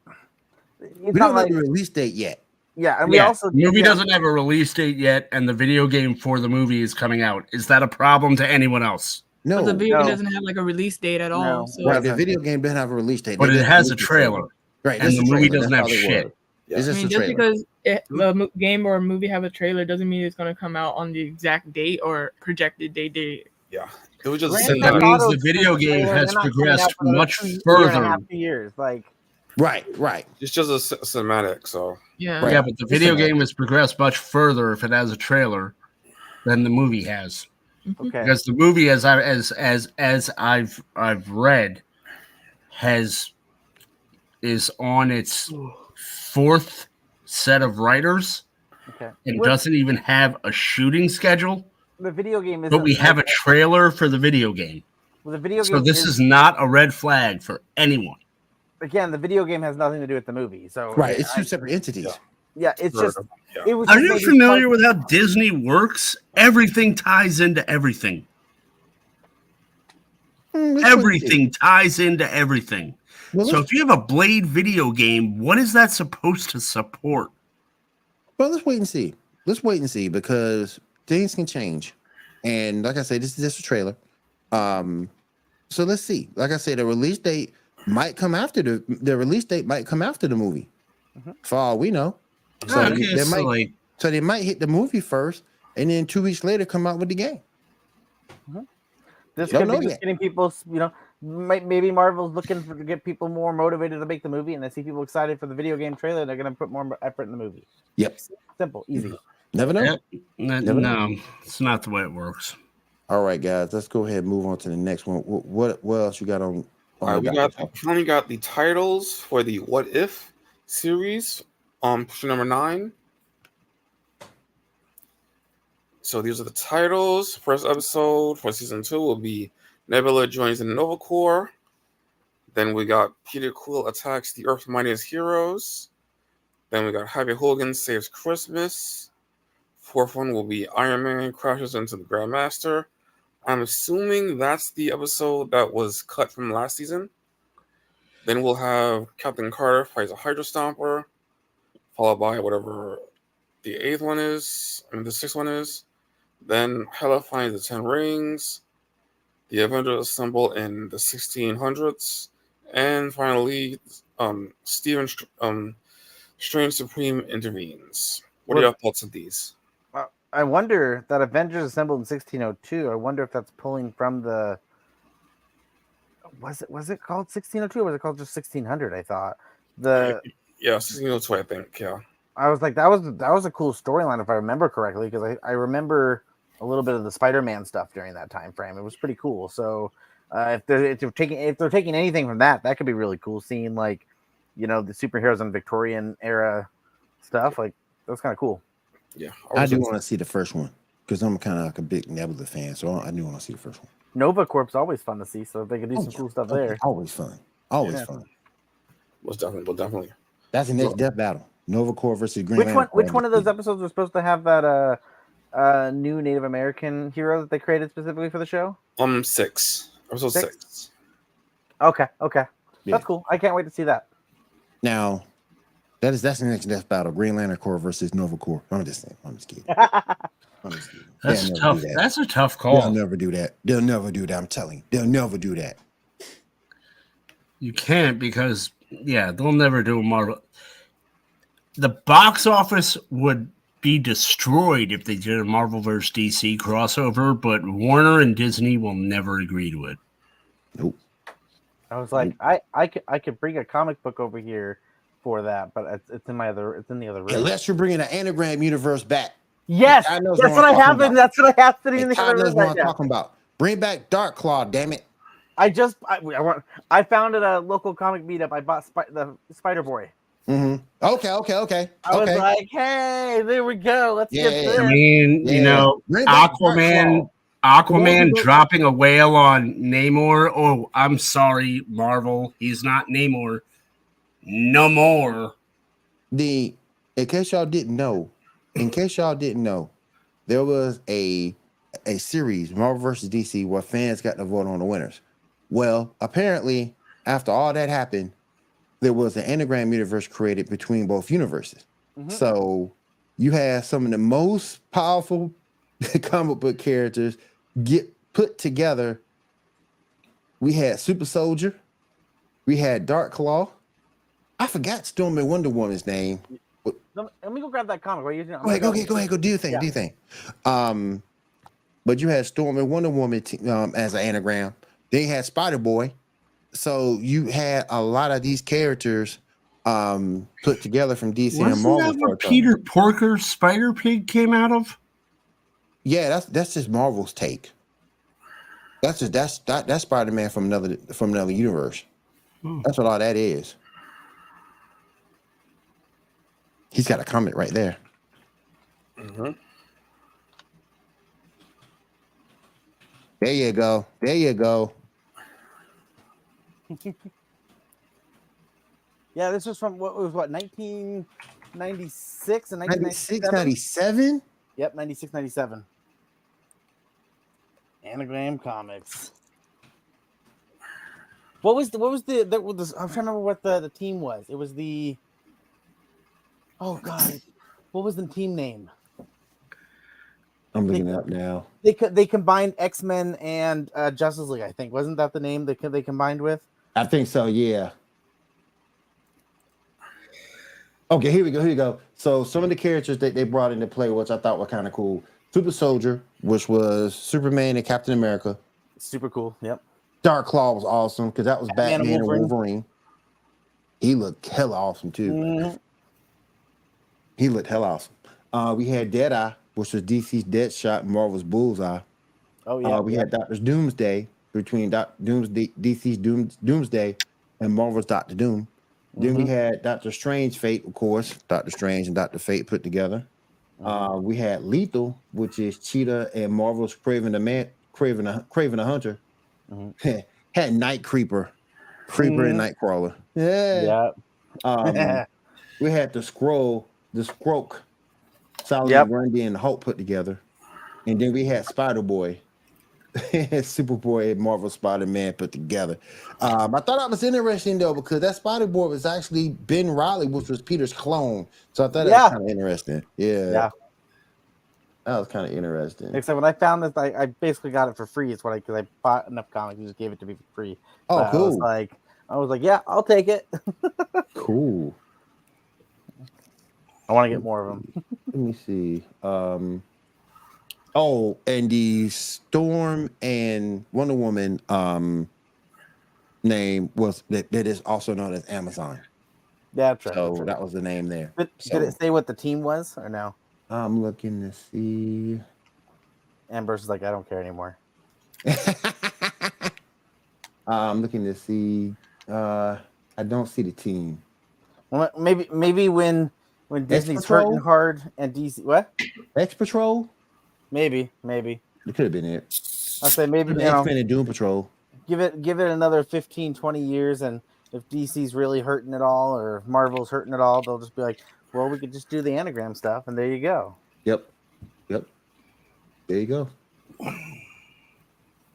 It's We not don't know like, the release date yet. yeah, and we Yeah, also movie yeah, doesn't have a release date yet, and the video game for the movie is coming out. Is that a problem to anyone else? No, But the video game No. doesn't have like a release date at all. No. So right. The video game doesn't have a release date, But They it has a trailer. Right, and the movie trailer. doesn't That's have all shit. were. Yeah. It's I mean, a just because it, the game or a movie have a trailer doesn't mean it's gonna come out on the exact date or projected date date. Yeah, it was just So that means Auto the video game has they're not coming progressed out for another much two- year and a further. years. Like Right, right. It's just a cinematic, so Yeah. Right. Yeah, but the video game has progressed much further if it has a trailer than the movie has. Mhm. okay, Because the movie, as I as as as I've I've read, has is on its fourth set of writers okay. and Well, doesn't even have a shooting schedule. the video game is. But we have a trailer for the video game, Well, the video game. so this is not a red flag for anyone. again. The video game has nothing to do with the movie. So Right. It's I- two separate entities. Yeah. yeah, it's just. Yeah. It was Are just you familiar with how Disney works? Everything ties into everything. Hmm, Let's wait and see. Everything ties into everything. Well, So if you have a Blade video game, what is that supposed to support? well, let's wait and see. Let's wait and see because things can change. And like I said, this is just a trailer. Um, so let's see. Like I said, the release date might come after the the release date might come after the movie. Mhm. For all we know. So okay, they so might like, so they might hit the movie first and then two weeks later come out with the game. This Don't could know be yet. just getting people, you know, may- maybe Marvel's looking for, to get people more motivated to make the movie, and they see people excited for the video game trailer. They're going to put more effort in the movie. Yep. Simple, easy. Never know. Yep. Never no, it's not the way it works. All right, guys, let's go ahead and move on to the next one. What what, what else you got on? on All right, we got docket? we finally got the titles for the What If series on push number nine. So these are the titles. First episode for season two will be Nebula joins the Nova Corps. Then we got Peter Quill attacks the Earth's mightiest heroes. Then we got Happy Hogan saves Christmas. Fourth one will be Iron Man crashes into the Grandmaster. I'm assuming that's the episode that was cut from last season. Then we'll have Captain Carter fights a Hydra Stomper, followed by whatever the eighth one is, I mean the sixth one is. Then Hela finds the Ten Rings. The Avengers assemble in the 1600s, and finally, um, Stephen um, Strange Supreme intervenes. What are Well- your thoughts on these? I wonder that Avengers assembled in 1602. I wonder if that's pulling from the. Was it was it called 1602 or was it called just 1600? I thought the Yeah, 1602, I think. Yeah. I was like that was that was a cool storyline if I remember correctly because I, I remember a little bit of the Spider-Man stuff during that time frame. It was pretty cool. So uh, if they're if they're taking if they're taking anything from that, that could be really cool. Seeing like you know the superheroes in Victorian era stuff like that's kind of cool. Yeah. I was do want to see the first one because I'm kind of like a big Nebula fan, so I do want to see the first one. Nova Corp's always fun to see, so if they could do Oh, some yeah. cool stuff Oh, there. Always fun. Always Yeah. fun. Most definitely, but definitely. That's the next death battle. Nova Corps versus Green Which one? Which one of those episodes was supposed to have that uh, uh, new Native American hero that they created specifically for the show? Um, six. Episode Six? six. Okay, okay, Yeah. that's cool. I can't wait to see that. Now, that is that's the next death battle. Green Lantern Corps versus Nova Corps. I'm just saying. I'm just kidding. I'm just kidding. That's They'll tough. that. That's a tough call. They'll never do that. They'll never do that. I'm telling you. They'll never do that. You can't because yeah, they'll never do a Marvel. The box office would be destroyed if they did a Marvel vs. DC crossover, but Warner and Disney will never agree to it. Nope. I was like, I, I could, I could bring a comic book over here for that, but it's, it's in my other, it's in the other room. Unless you're bringing an amalgam universe back. yes, that's what what I I'm have. talking In, that's what I have sitting in And the God other knows room what I'm now. talking about. Bring back Dark Claw, damn it. I just, I, I, want- I found at a local comic meetup. I bought Spi- the Spider Boy. Hmm Okay, okay, okay. I okay. was like, hey, there we go. Let's Yeah. get I this. mean, you know, Bring Aquaman, Aquaman Well, dropping a whale on Namor. Oh, I'm sorry, Marvel. He's not Namor. No more. the in case y'all didn't know, in case y'all didn't know, there was a a series Marvel versus DC where fans got to vote on the winners. Well, apparently, after all that happened, there was an amalgam universe created between both universes. Mhm. So you have some of the most powerful comic book characters get put together we had Super Soldier, we had Dark Claw. I forgot Storm and Wonder Woman's name. Let me, go grab that comic. I'm Go ahead, go ahead, go ahead, go do your thing, Yeah. do your thing. Um, but you had Storm and Wonder Woman t- um, as an amalgam. They had Spider Boy. So you had a lot of these characters um put together from DC and Wasn't Marvel. that for where. Peter Porker's Spider Pig came out of? Yeah, that's that's just Marvel's take. That's just that's that, that's Spider Man from another from another universe. Hmm. That's what all that is. He's got a comment right there. hmm There you go. There you go. Yeah, this was from what was what 1996 and 96, 1997. 97? Yep, 96, 97. Amalgam Comics. What was the what was the, the, was I'm trying to remember what the, the team was. It was the Oh god. What was the team name? I'm looking it up now. They they combined X-Men and uh, Justice League, I think. Wasn't that the name they they combined with? I think so, yeah. Okay, here we go. Here we go. So some of the characters that they brought into play, which I thought were kind of cool. Super Soldier, which was Superman and Captain America. Super cool. Yep. Dark Claw was awesome because that was Batman Batman and Wolverine. Wolverine. He looked hella awesome too. Mhm. He looked hella awesome. Uh, we had Deadeye, which was DC's Deadshot and Marvel's Bullseye. Oh yeah. uh, we had Doctor Doomsday between Doc, Doomsday, DC's Doom, Doomsday and Marvel's Doctor Doom. Then we Mhm. had Doctor Strange Fate, of course, Doctor Strange and Doctor Fate put together. Uh, we had Lethal, which is Cheetah and Marvel's Kraven the Man, Kraven the, Kraven the Hunter. Mhm. had Night Creeper, Creeper and Nightcrawler. Yeah. yeah. Um, we had the scroll, the Scroak, Solomon Yep. Grundy and Hulk put together, and then we had Spider Boy, Superboy, and Marvel Spider Man put together. Um, I thought that was interesting though because that Spider Boy was actually Ben Reilly, which was Peter's clone. So I thought that Yeah. was kind of interesting. Yeah, Yeah. that was kind of interesting. Except when I found this, I, I basically got it for free. It's what I because I bought enough comics, and just gave it to me for free. Oh, But I was cool, like, I was like, yeah, I'll take it. cool. I want to get more of them. Let me see. Um, oh, and the Storm and Wonder Woman um name was that, that is also known as Amazon. Yeah, that's right. So that's right. that was the name there. Did, so- did it say what the team was or no? I'm looking to see. Amber's like, I don't care anymore. I'm looking to see. Uh, I don't see the team. Well, maybe maybe when when Disney's hurting hard and DC what? X Patrol. Maybe maybe It could have been it. I say maybe you know Men and Doom Patrol. give it give it another 15 20 years and if DC's really hurting it all or Marvel's hurting it all, they'll just be like, well, we could just do the amalgam stuff and there you go. Yep. Yep. There you go.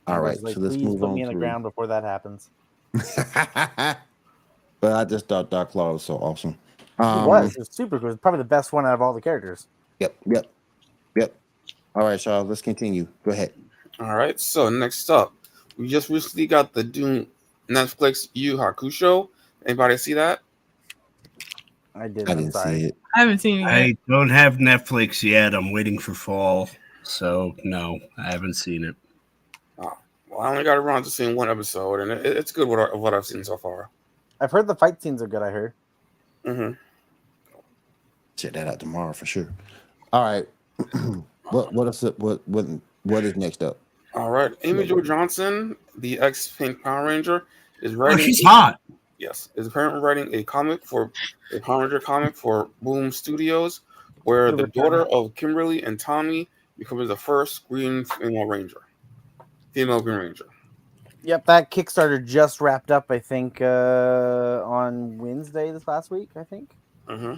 All right, like, so let's move put on me in the ground before that happens. but I just thought Dark Claw was so awesome. It Um, was. It was super cool. It's probably the best one out of all the characters. Yep, yep, yep. All right, Charles, let's continue. Go ahead. All right. So next up, we just recently got the Doom Netflix Yu Hakusho. Anybody see that? I did. I didn't sorry. see it. I haven't seen it yet. I don't have Netflix yet. I'm waiting for fall. So, no, I haven't seen it. Oh, Well, I only got around to seeing one episode, and it, it's good what, I- what I've seen so far. I've heard the fight scenes are good. I heard. Mm-hmm. Check that out tomorrow for sure. All right. what what is it? What what what is next up? All right. Amy Jo Johnson, the ex Pink Power Ranger, is Oh, writing. she's hot. Yes, is apparently writing a comic for a Power Ranger comic for Boom Studios, where the daughter of Kimberly and Tommy becomes the first Green female Ranger, female Green Ranger. Yep, that Kickstarter just wrapped up. I think uh, on Wednesday this last week. I think. hmm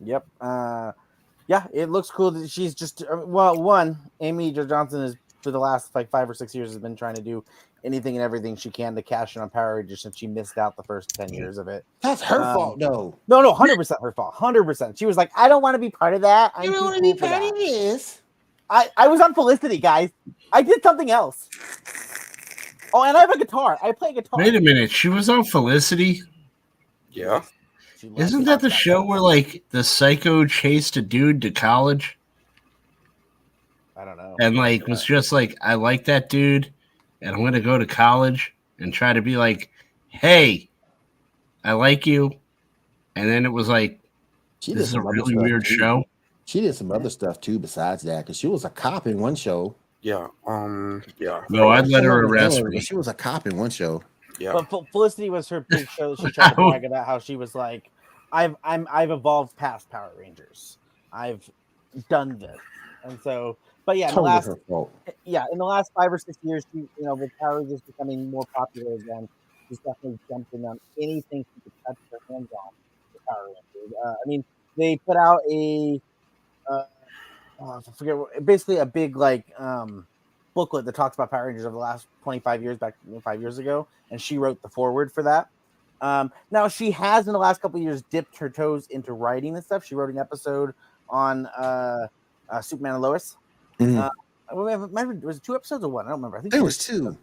Yep. Uh, yeah, it looks cool that she's just well. One, Amy Jo Johnson is for the last like five or six years has been trying to do anything and everything she can to cash in on Power Rangers since she missed out the first ten years of it. That's her Um, fault though. No, no, hundred percent her fault. Hundred percent. She was like, I don't want to be part of that. I'm You too don't want to be part of this. I, I was on Felicity, guys. I did something else. Oh, and I have a guitar. I play guitar. Wait a minute. She was on Felicity. Yeah. She loves Isn't that the about show that. where like the psycho chased a dude to college I don't know. and like was just like, I like that dude and I'm gonna go to college and try to be like, hey, I like you. And then it was like, She this is a some really weird too. show. She did some other stuff too besides that because she was a cop in one show. Yeah. Um. Yeah. No, I'd let her She arrest no, me. She was a cop in one show. Yeah. But Felicity was her big show. She tried to Wow. brag about how she was like, "I've I'm I've evolved past Power Rangers. I've done this." And so, but yeah, in the last yeah, in the last five or six years, she, you know, with Power Rangers becoming more popular again, she's definitely jumping on anything she could touch her hands on. with Power Rangers. Uh, I mean, they put out a, uh, oh, I forget, what- basically a big like um, booklet that talks about Power Rangers over the last twenty five years, back five years ago, and she wrote the foreword for that. Um, now she has in the last couple of years dipped her toes into writing and stuff. She wrote an episode on uh, uh, Superman and Lois. Mhm. Uh, I remember, was it two episodes or one? I don't remember. I think There was two.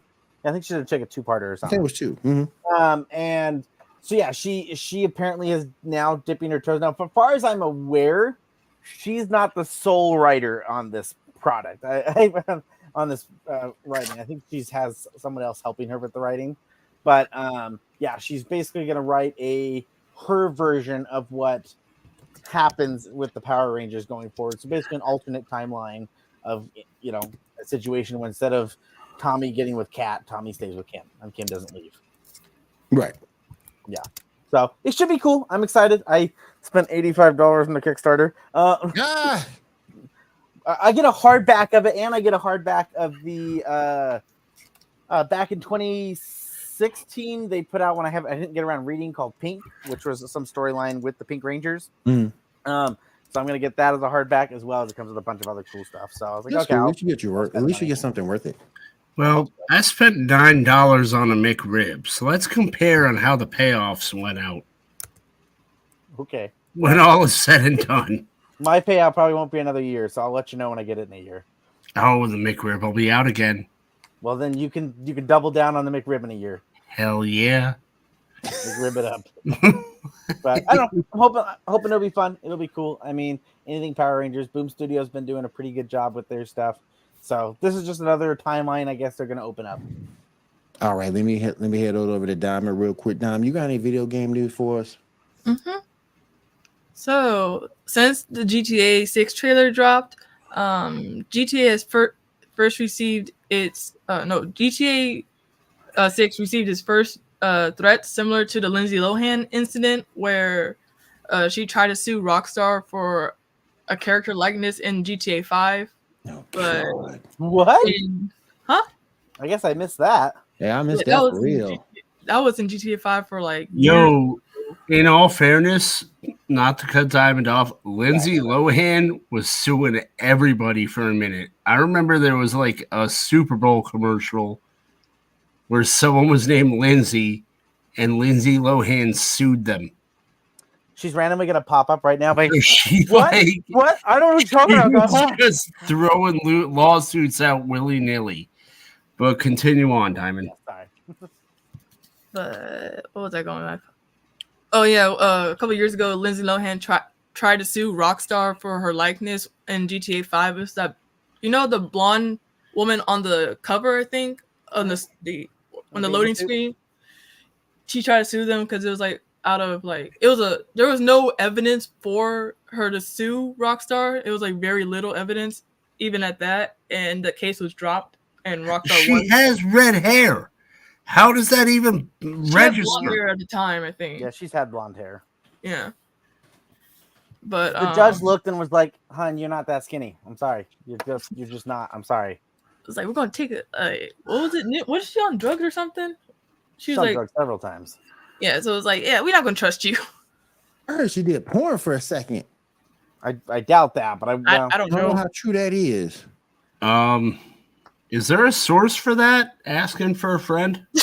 I think she did take a two parter or I think something. it was 2 Mhm. Um, and so yeah, she she apparently is now dipping her toes. Now, as far as I'm aware, she's not the sole writer on this product. I, I on this uh, writing. I think she has someone else helping her with the writing. But um, yeah, she's basically going to write a her version of what happens with the Power Rangers going forward. So basically, an alternate timeline of you know a situation where instead of Tommy getting with Kat, Tommy stays with Kim, and Kim doesn't leave. Right. Yeah. So it should be cool. I'm excited. I spent eighty five dollars on the Kickstarter. Uh, Ah, I get a hardback of it, and I get a hardback of the uh, uh, back in 2016. They put out when I have I didn't get around reading called Pink, which was some storyline with the Pink Rangers. Mhm. Um, so I'm gonna get that as a hardback as well as it comes with a bunch of other cool stuff. So I was like, that's okay, cool. At least you get your work. At least you get something worth it. Well, I spent nine dollars on a McRib, so let's compare on how the payoffs went out okay. when all is said and done. My payout probably won't be another year, so I'll let you know when I get it in a year. Oh, the McRib I'll be out again. Well, then you can you can double down on the McRib in a year. Hell yeah! McRib it up. but I don't. know. I'm hoping hoping it'll be fun. It'll be cool. I mean, anything Power Rangers. Boom Studios been doing a pretty good job with their stuff. So this is just another timeline. I guess they're going to open up. All right, let me hit, let me head over to Diamond real quick. Dime, you got any video game news for us? Mm-hmm. So since the GTA 6 trailer dropped, um, GTA has fir- first received its uh, no GTA uh, 6 received his first uh, threat similar to the Lindsay Lohan incident where uh, she tried to sue Rockstar for a character likeness in GTA 5. No. But- God. What? Huh? I guess I missed that. Yeah, I missed that that, was in real. G- that was in GTA 5 for like years. Yo, in all fairness, not to cut Diamond off, Lindsay Lohan was suing everybody for a minute. I remember there was like a Super Bowl commercial where someone was named Lindsay and Lindsay Lohan sued them. She's randomly going to pop up right now. Like, She What? like what? I don't know what you're talking about. was just throwing lo- lawsuits out willy nilly. But continue on, Diamond. Sorry. but what was I going back? Oh yeah, uh, a couple years ago, Lindsay Lohan tried tried to sue Rockstar for her likeness in GTA Five. It's that you know the blonde woman on the cover, I think, on the the on the loading screen. She tried to sue them because it was like out of like it was a there was no evidence for her to sue Rockstar. It was like very little evidence, even at that, and the case was dropped. And Rockstar won. She has red hair. How does that even She had blonde register? hair at the time, I think. Yeah, she's had blonde hair. Yeah. But The judge um, looked and was like, "Hun, you're not that skinny. I'm sorry. You're just you're just not. I'm sorry." Was like, "We're gonna take it." Uh, what was it? Ni- Was she on drugs or something? She was Some like, drugs several times. "Yeah." So it was like, "Yeah, we're not gonna trust you." I heard she did porn for a second. I, I doubt that, but I, I, well, I I don't don't know know. how true that is. Um, is there a source for that? Asking for a friend?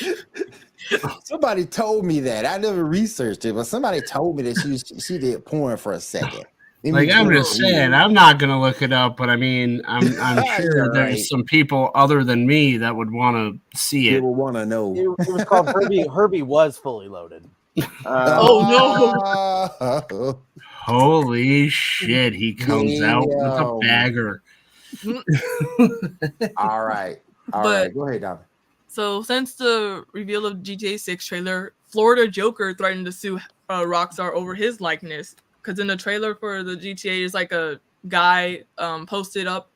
Somebody told me that. I never researched it, but somebody told me that she she did porn for a second. Like I'm just saying, I'm not gonna look it up, but I mean, I'm I'm sure You're there's some people other than me that would want to see it. People want to know. It, it was called Herbie. Herbie was fully loaded. Uh, Oh, no! Holy shit, he comes out with a Damn. bagger. All right, all But- right. Go ahead, Dom. So since the reveal of GTA 6 trailer, Florida Joker threatened to sue uh, Rockstar over his likeness. Because in the trailer for the GTA is like a guy um, posted up,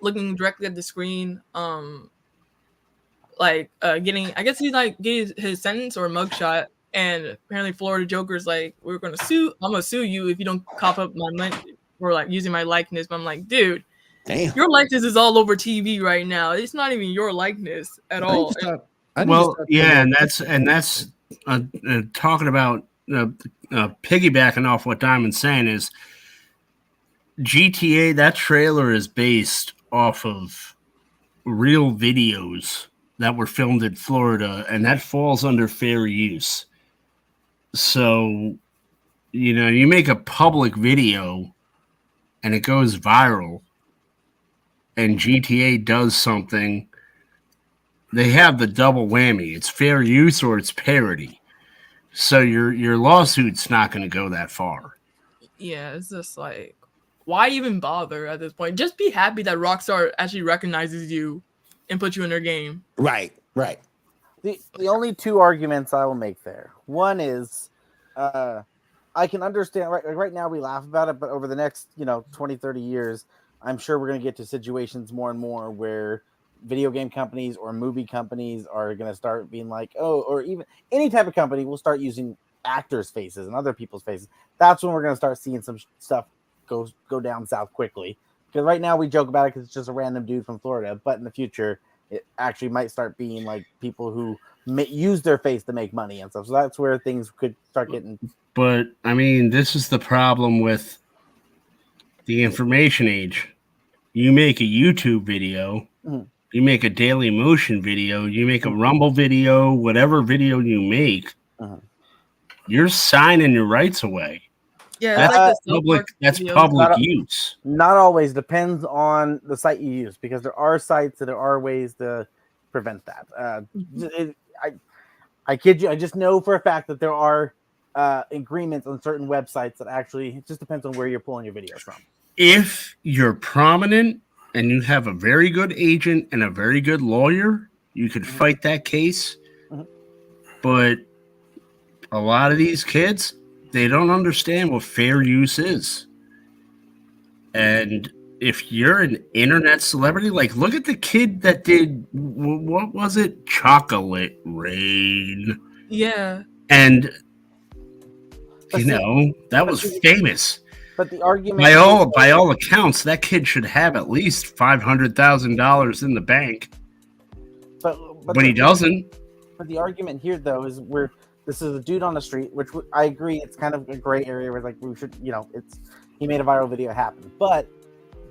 looking directly at the screen, um, like uh, getting. I guess he's like getting his sentence or mugshot. And apparently, Florida Joker's like, "We're gonna sue. I'm gonna sue you if you don't cop up my money for like using my likeness." But I'm like, dude, Damn. your likeness is all over TV right now. It's not even your likeness at I all. to stop- I need to Well, yeah, and that's and that's uh, uh, talking about uh, uh, piggybacking off what Diamond's saying is GTA. That trailer is based off of real videos that were filmed in Florida, and that falls under fair use. So, you know, you make a public video and it goes viral, and GTA does something they have the double whammy. It's fair use or it's parody. So your your lawsuit's not going to go that far. yeah, it's just like, why even bother at this point? Just be happy that Rockstar actually recognizes you and puts you in their game. Right, right. the the only two arguments I will make there. One is, uh, I can understand right right now we laugh about it, but over the next you know 20, 30 years, I'm sure we're going to get to situations more and more where video game companies or movie companies are going to start being like, oh, or even any type of company will start using actors' faces and other people's faces. That's when we're going to start seeing some stuff go go down south quickly. Because right now we joke about it because it's just a random dude from Florida, but in the future it actually might start being like people who use their face to make money and stuff. So that's where things could start getting. But I mean, this is the problem with the information age. You make a YouTube video, Mhm. You make a Daily Motion video, you make a Rumble video, whatever video you make, Mhm. you're signing your rights away. Yeah, That's like public. That's videos. public Not use. Not always depends on the site you use because there are sites and there are ways to prevent that. Uh, it- I, I kid you. I just know for a fact that there are uh, agreements on certain websites that actually it just depends on where you're pulling your videos from. if you're prominent and you have a very good agent and a very good lawyer, you could fight that case. Mhm. But a lot of these kids, they don't understand what fair use is. And if you're an internet celebrity, like look at the kid that did what was it? Chocolate Rain. Yeah, And you know, that was famous But the argument by all by all accounts, that kid should have at least five hundred thousand dollars in the bank, but, but but he doesn't. But the argument here, though, is we're this is a dude on the street, which I agree, it's kind of a gray area where like we should, you know, it's he made a viral video happen. But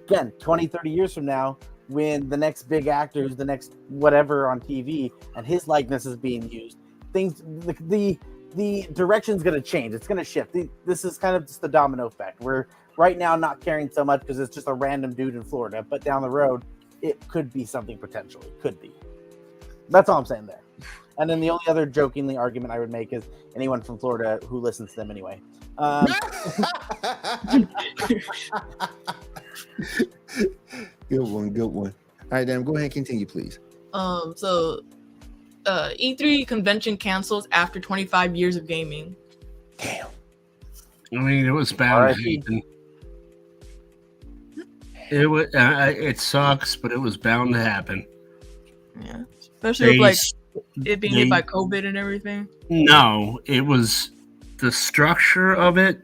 again, 20, 30 years from now, when the next big actor is the next whatever on TV and his likeness is being used, things the the, the direction's going to change. It's going to shift. The, this is kind of just the domino effect. We're right now not caring so much because it's just a random dude in Florida, but down the road, it could be something potentially. Could be. That's all I'm saying there. And then the only other jokingly argument I would make is anyone from Florida who listens to them anyway. Um, good one, good one. All right, then go ahead and continue, please. Um, so uh, E3 convention cancels after 25 years of gaming. Damn. I mean, it was bound to happen. It was. Uh, it sucks, but it was bound to happen. Yeah, especially They with like it being they- hit by COVID and everything. No, it was the structure of it.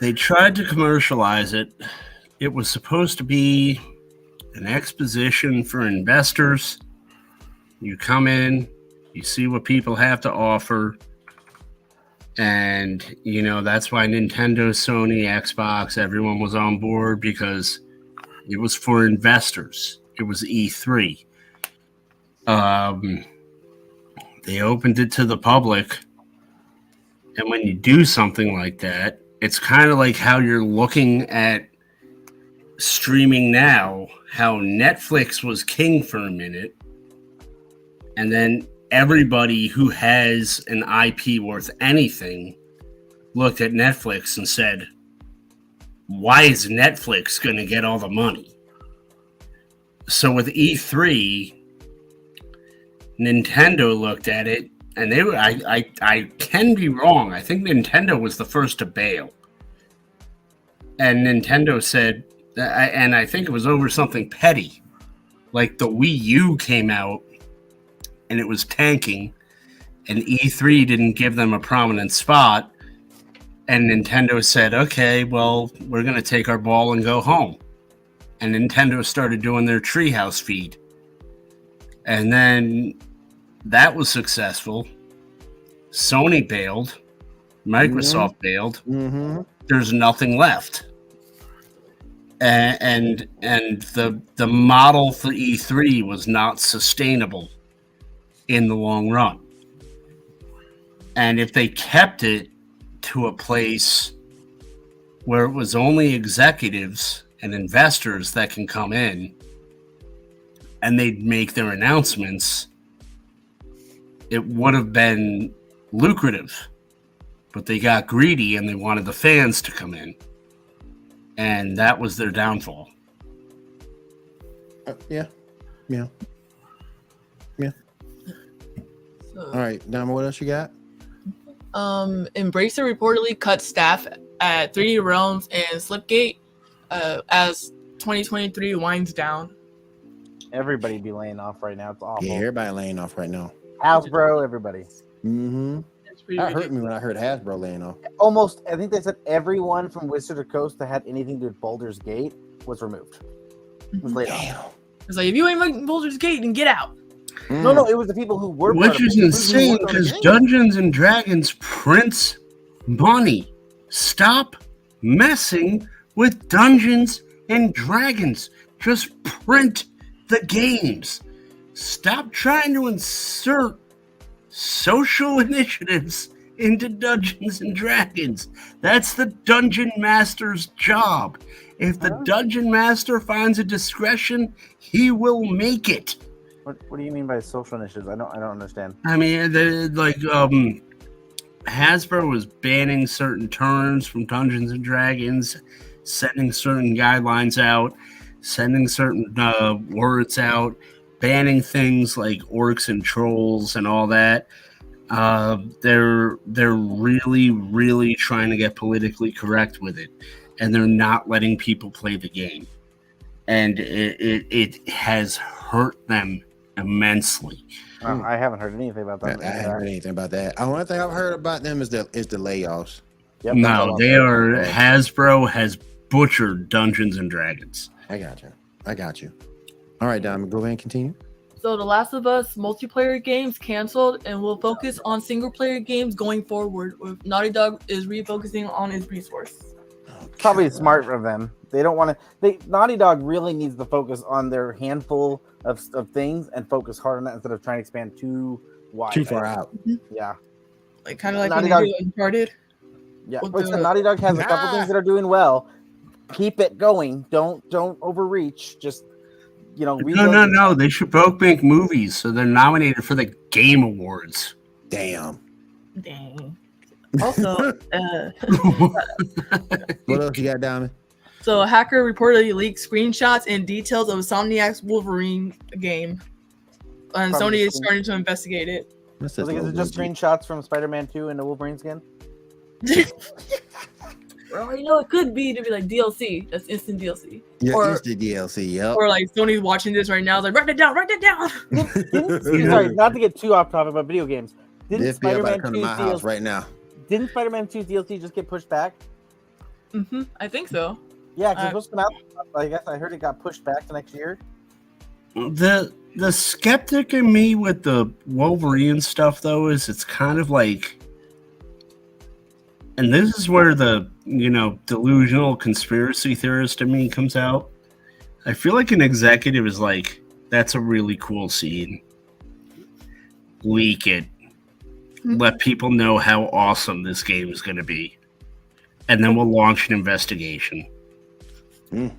They tried to commercialize it. It was supposed to be an exposition for investors. You come in, you see what people have to offer. And, you know, that's why Nintendo, Sony, Xbox, everyone was on board because it was for investors. It was E3. Um, they opened it to the public and when you do something like that it's kind of like how you're looking at streaming now, how Netflix was king for a minute, and then everybody who has an IP worth anything looked at Netflix and said, Why is Netflix going to get all the money? So with E3, Nintendo looked at it and they were I, I I can be wrong. I think Nintendo was the first to bail. And Nintendo said and I think it was over something petty. Like the Wii U came out and it was tanking and E3 didn't give them a prominent spot and Nintendo said, "Okay, well, we're going to take our ball and go home." And Nintendo started doing their treehouse feed. And then that was successful. Sony bailed, Microsoft bailed. Mm-hmm. There's nothing left. And, and and the the model for E3 was not sustainable in the long run. And if they kept it to a place where it was only executives and investors that can come in and they'd make their announcements, it would have been lucrative. But they got greedy and they wanted the fans to come in. And that was their downfall. Uh, yeah. Yeah. So, All right, Dama, what else you got? um, Embracer reportedly cut staff at 3D Realms and Slipgate uh, as 2023 winds down. Everybody be laying off right now. It's awful. Yeah, everybody laying off right now. Hasbro, everybody. Mm-hmm. It's pretty That hurt me when I heard Hasbro laying off. Almost, I think they said everyone from Wizard of Coast that had anything to do with Baldur's Gate was removed. Was laid off. It's like if you ain't making Baldur's Gate, then get out. No, no, mm. it was the people who were. Which is insane worked on the because. Dungeons and Dragons prints money. Stop messing with Dungeons and Dragons. Just print the games. Stop trying to insert social initiatives into Dungeons and Dragons. That's the dungeon master's job. If the dungeon master finds a discretion, he will make it. What, what do you mean by social initiatives? I don't. I don't understand. I mean, like um, Hasbro was banning certain terms from Dungeons and Dragons, sending certain guidelines out, sending certain uh, words out, banning things like orcs and trolls and all that. Uh, they're they're really really trying to get politically correct with it, and they're not letting people play the game, and it it, it has hurt them immensely. Hmm. I haven't heard anything about that. I haven't heard anything about that. The only thing I've heard about them is the is the layoffs. Yep, No, they I've are. Hasbro has butchered Dungeons and Dragons. I got you. I got you. All right, Diamond, go ahead and continue. So The Last of Us multiplayer games canceled and will focus on single player games going forward. With Naughty Dog is refocusing on its resource. Probably smart of them. They don't want to. They Naughty Dog really needs to focus on their handful of, of things and focus hard on that instead of trying to expand too wide. Too far out. Yeah, Like kind of like Naughty when Dog- they do Uncharted. yeah. With Like I said, the- Naughty Dog has a couple things that are doing well. Keep it going. Don't don't overreach. Just you know. No, reload no, the- no. They should both make movies, so they're nominated for the Game Awards. Damn. Dang. Also, uh, What else you got, Diamond? So a hacker reportedly leaked screenshots and details of Insomniac's Wolverine game, and Probably Sony is screen- starting to investigate it. What's I like, is it just screenshots from Spider-Man 2 and the Wolverine skin? well, you know, it could be to be like DLC. That's instant DLC. Yeah, or- it's the DLC. Yep. Or like Sony's watching this right now. It's like write that down, write that down. Sorry, not to get too off topic about video games. Didn't This be about Spider-Man come 2 to my house right now. didn't Spider-Man 2 DLC just get pushed back? hmm I think so. Yeah, because Uh, it's supposed to out. I guess I heard it got pushed back to next year. the the skeptic in me with the Wolverine stuff, though, is it's kind of like, and this is where the you know delusional conspiracy theorist in me comes out. I feel like an executive is like, that's a really cool scene. Leak it. Hmm. Let people know how awesome this game is going to be. and then we'll launch an investigation. Well,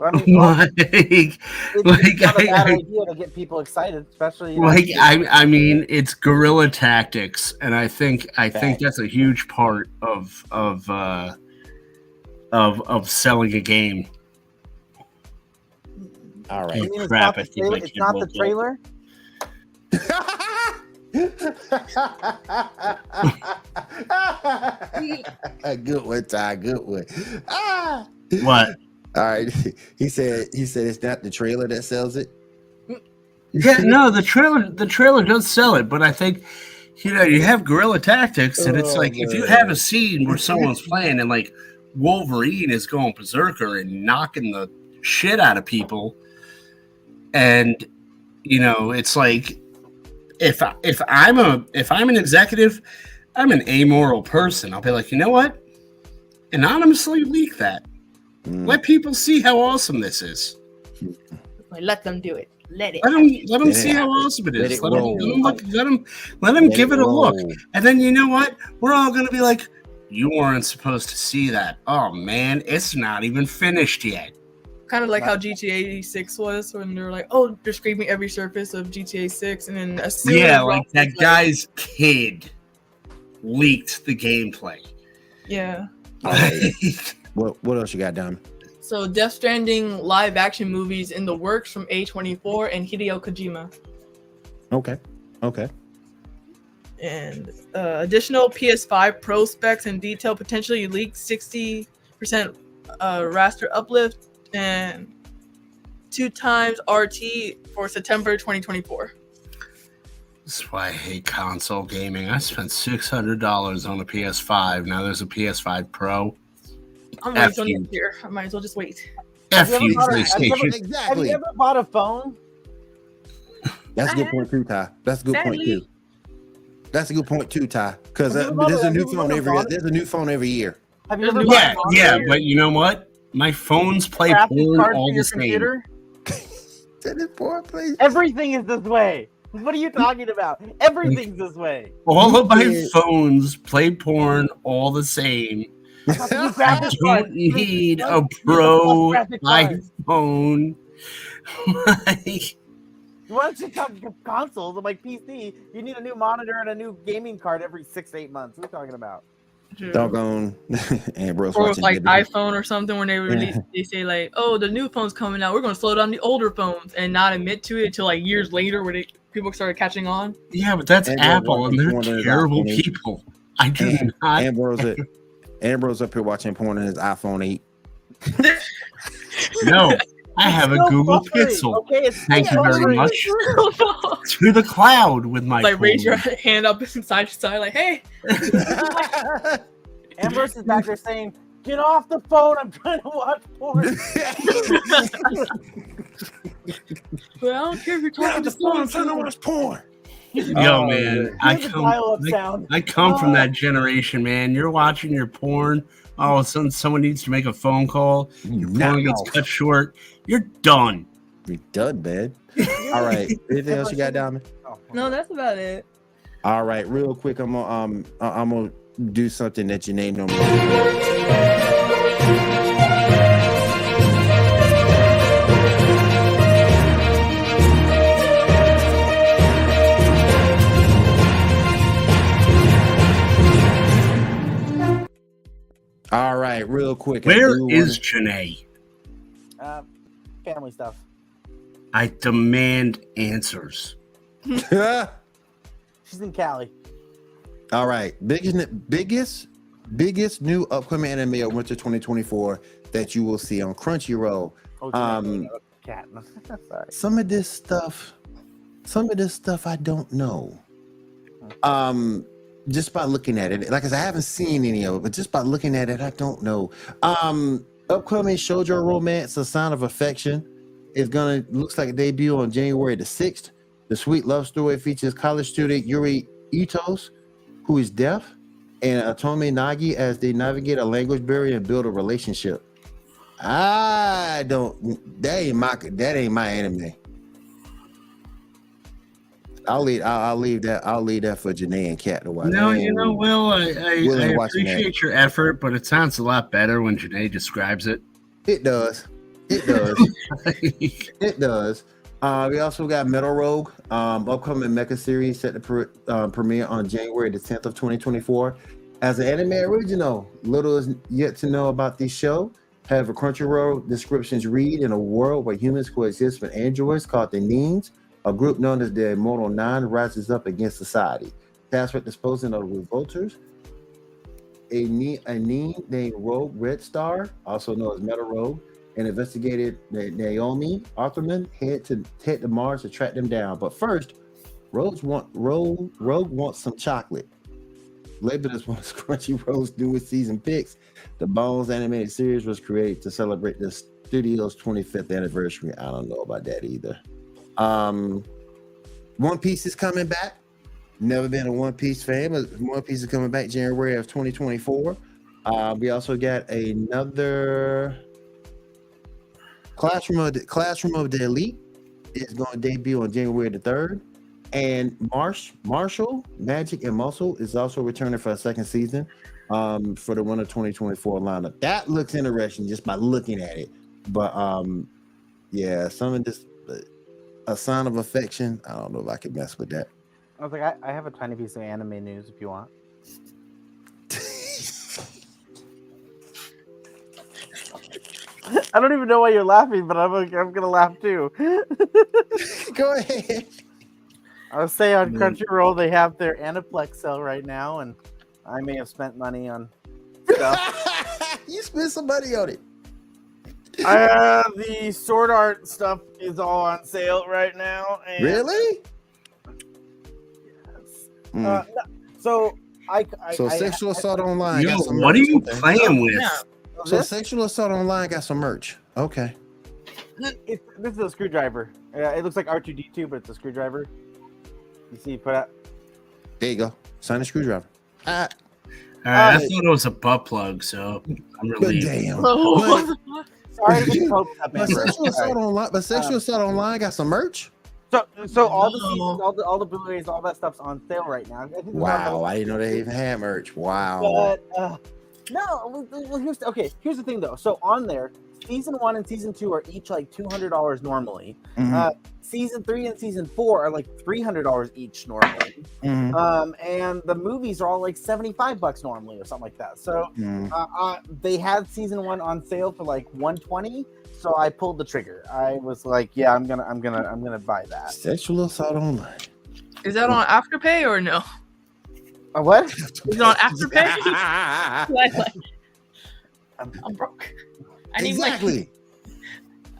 I mean, like, it's, like, it's not a I- bad I- idea to get people excited, especially. you know, like I, I mean, it's guerrilla tactics, and I think I think that's a huge part of of uh, of of selling a game. All right, I right. mean, it's crap, not the think trailer. my It's not the trailer. good one, Ty. Good one. Ah. What? All right. He said. He said it's not the trailer that sells it. Yeah, no, the trailer the trailer does sell it, but I think you know you have guerrilla tactics, and it's Oh, like if you have a scene where someone's playing and like Wolverine is going berserker and knocking the shit out of people, and you know it's like if I, if I'm a if I'm an executive, I'm an amoral person. I'll be like, you know what, anonymously leak that. Mm. Let people see how awesome this is. Let them do it. Let it. Let them let them Let it see how awesome it is. Let it Let them, let them look. Let them let them give it a look. And then you know what? We're all gonna be like, you weren't supposed to see that. Oh man, it's not even finished yet. Kind of like how GTA 6 was when they're like, oh, they're scraping every surface of GTA 6, and then as soon yeah, like Rockstar's that guy's kid leaked the gameplay. Yeah. All right. What What else you got, Dom? So Death Stranding live action movies in the works from A24 and Hideo Kojima. Okay. Okay. and uh, additional PS5 Pro specs and detail potentially leaked 60% uh, raster uplift and two times RT for September 2024. That's why I hate console gaming. I spent six hundred dollars on a PS5. Now there's a PS5 Pro. I'm F waiting till you. next. I might as well just wait. F Have you you, ever thought have you ever- PlayStation. Have you ever bought a phone? That's a good point too, Ty. That's a good point too. That's a good point too, Ty. Because uh, there's a new phone every bought- there's a new phone every year. Have you ever Yeah, Yeah, phone yeah, but you know what? My phones play porn all the your same. computer? Send it for please. Everything is this way. What are you talking about? Everything's this way. All of my phones play porn all the same. You I don't need a pro graphic card. iPhone. Like, You want to talk consoles? I'm like PC. You need a new monitor and a new gaming card every six eight months. We're talking about? Doggone Ambrose Or with watching like WWE. iPhone or something when they release, they say like, "Oh, the new phone's coming out. We're going to slow down the older phones," and not admit to it until like years later, where they people started catching on. yeah, but that's And they're Apple, and they're porn on his terrible people. I do And not. Ambrose, uh, Ambrose up here watching porn on his iPhone 8. No, I have a Google buffering, Pixel Okay, Thank you very buffering. much. to the cloud with my like raise your hand up from side to side, like, "Hey, Ambrose is back there saying, "Get off the phone! I'm trying to watch porn." but I don't care if you're Get talking off the to phone, I'm someone." trying to watch porn. Yo, Oh, man, I come, I, sound. I come from Oh. that generation, man. You're watching your porn. All of a sudden, someone needs to make a phone call. Your porn gets Now. cut short. You're done. We done, man. All right. Anything else you got, Diamond? Oh, No, that's about it. All right, real quick, I'm gonna um I- I'm gonna do something that your name don't right, real quick. I Where do Janae? Uh, family stuff. I demand answers. wanna- She's in Cali. All right, biggest biggest biggest new upcoming anime of winter 2024 that you will see on Crunchyroll. Oh, Um, cat. Some of this stuff some of this stuff i don't know um just by looking at it like I, said, I haven't seen any of it but just by looking at it i don't know um upcoming shoujo romance a sign of affection is gonna looks like a debut on january the 6th the sweet love story features college student Yuki Itose who is deaf and atome nagi as they navigate a language barrier and build a relationship I don't. That ain't my. That ain't my anime. I'll leave. I'll, I'll leave that. I'll leave that for Janae and Kat to watch. No, you know, Will, I, I, I watch that. appreciate your effort, but it sounds a lot better when Janae describes it. it does. It does. It does. Uh, we also got Metal Rogue, um, upcoming mecha series set to pre- uh, premiere on January the 10th of 2024. As an anime original, little is yet to know about this show. However, Crunchyroll descriptions read in a world where humans coexist with androids called the Neens, a group known as the Immortal Nine rises up against society. Tasked with disposing of revolters, a, ne- a Neen named Rogue Red Star, also known as Metal Rogue, and investigated Naomi Orthmann head to head to Mars to track them down. But first, Rogue want Rogue Rogue wants some chocolate. Labeled as one of Crunchyroll's newest season picks, the Bones animated series was created to celebrate the studio's 25th anniversary. I don't know about that either. Um, One Piece is coming back. Never been a One Piece fan, but One Piece is coming back January of 2024. Uh, we also got another Classroom of the Classroom of the Elite is going to debut on January the third, and Marsh Marshall Magic and Muscle is also returning for a second season um, for the winter 2024 lineup. That looks interesting just by looking at it, but um, yeah, some of this a sign of affection. I don't know if I could mess with that. I was like, I, I have a tiny piece of anime news if you want. I don't even know why you're laughing, but I'm I'm gonna laugh too. Go ahead. I was say on Mm. Crunchyroll they have their Aniplex sale right now, and I may have spent money on stuff. you spent some money on it. Uh, the sword art stuff is all on sale right now. And Really? Yes. Mm. Uh, no, so I, I so I- sexual assault online. Yo, what are you Okay. playing with? Yeah. So this, sexual assault online got some merch. Okay. it, this is a screwdriver. Uh, it looks like R two D two, but it's a screwdriver. You see, put out. There you go. Sign a screwdriver. Ah, All right, I Uh, thought it was a butt plug, so I'm relieved. damn. Oh, Sorry to get the up, But sexual assault online, but sexual Um, assault online got some merch. So, so all the No. seasons, all the all the Blu-rays, all that stuff's on sale right now. I think they're on Wow, I didn't know they even had merch. Wow. But uh, no, well, well, here's okay. Here's the thing though. So on there, season one and season two are each like two hundred dollars normally. Mhm, Uh, season three and season four are like three hundred dollars each normally. mhm, Um, and the movies are all like seventy five bucks normally or something like that. So mhm. uh, uh, they had season one on sale for like one twenty. So I pulled the trigger. I was like, yeah, I'm gonna, I'm gonna, I'm gonna buy that. Sexual assault online. is that on Afterpay or no? Uh, what? Is it on Afterpay? like, like, I'm, I'm broke. I need exactly.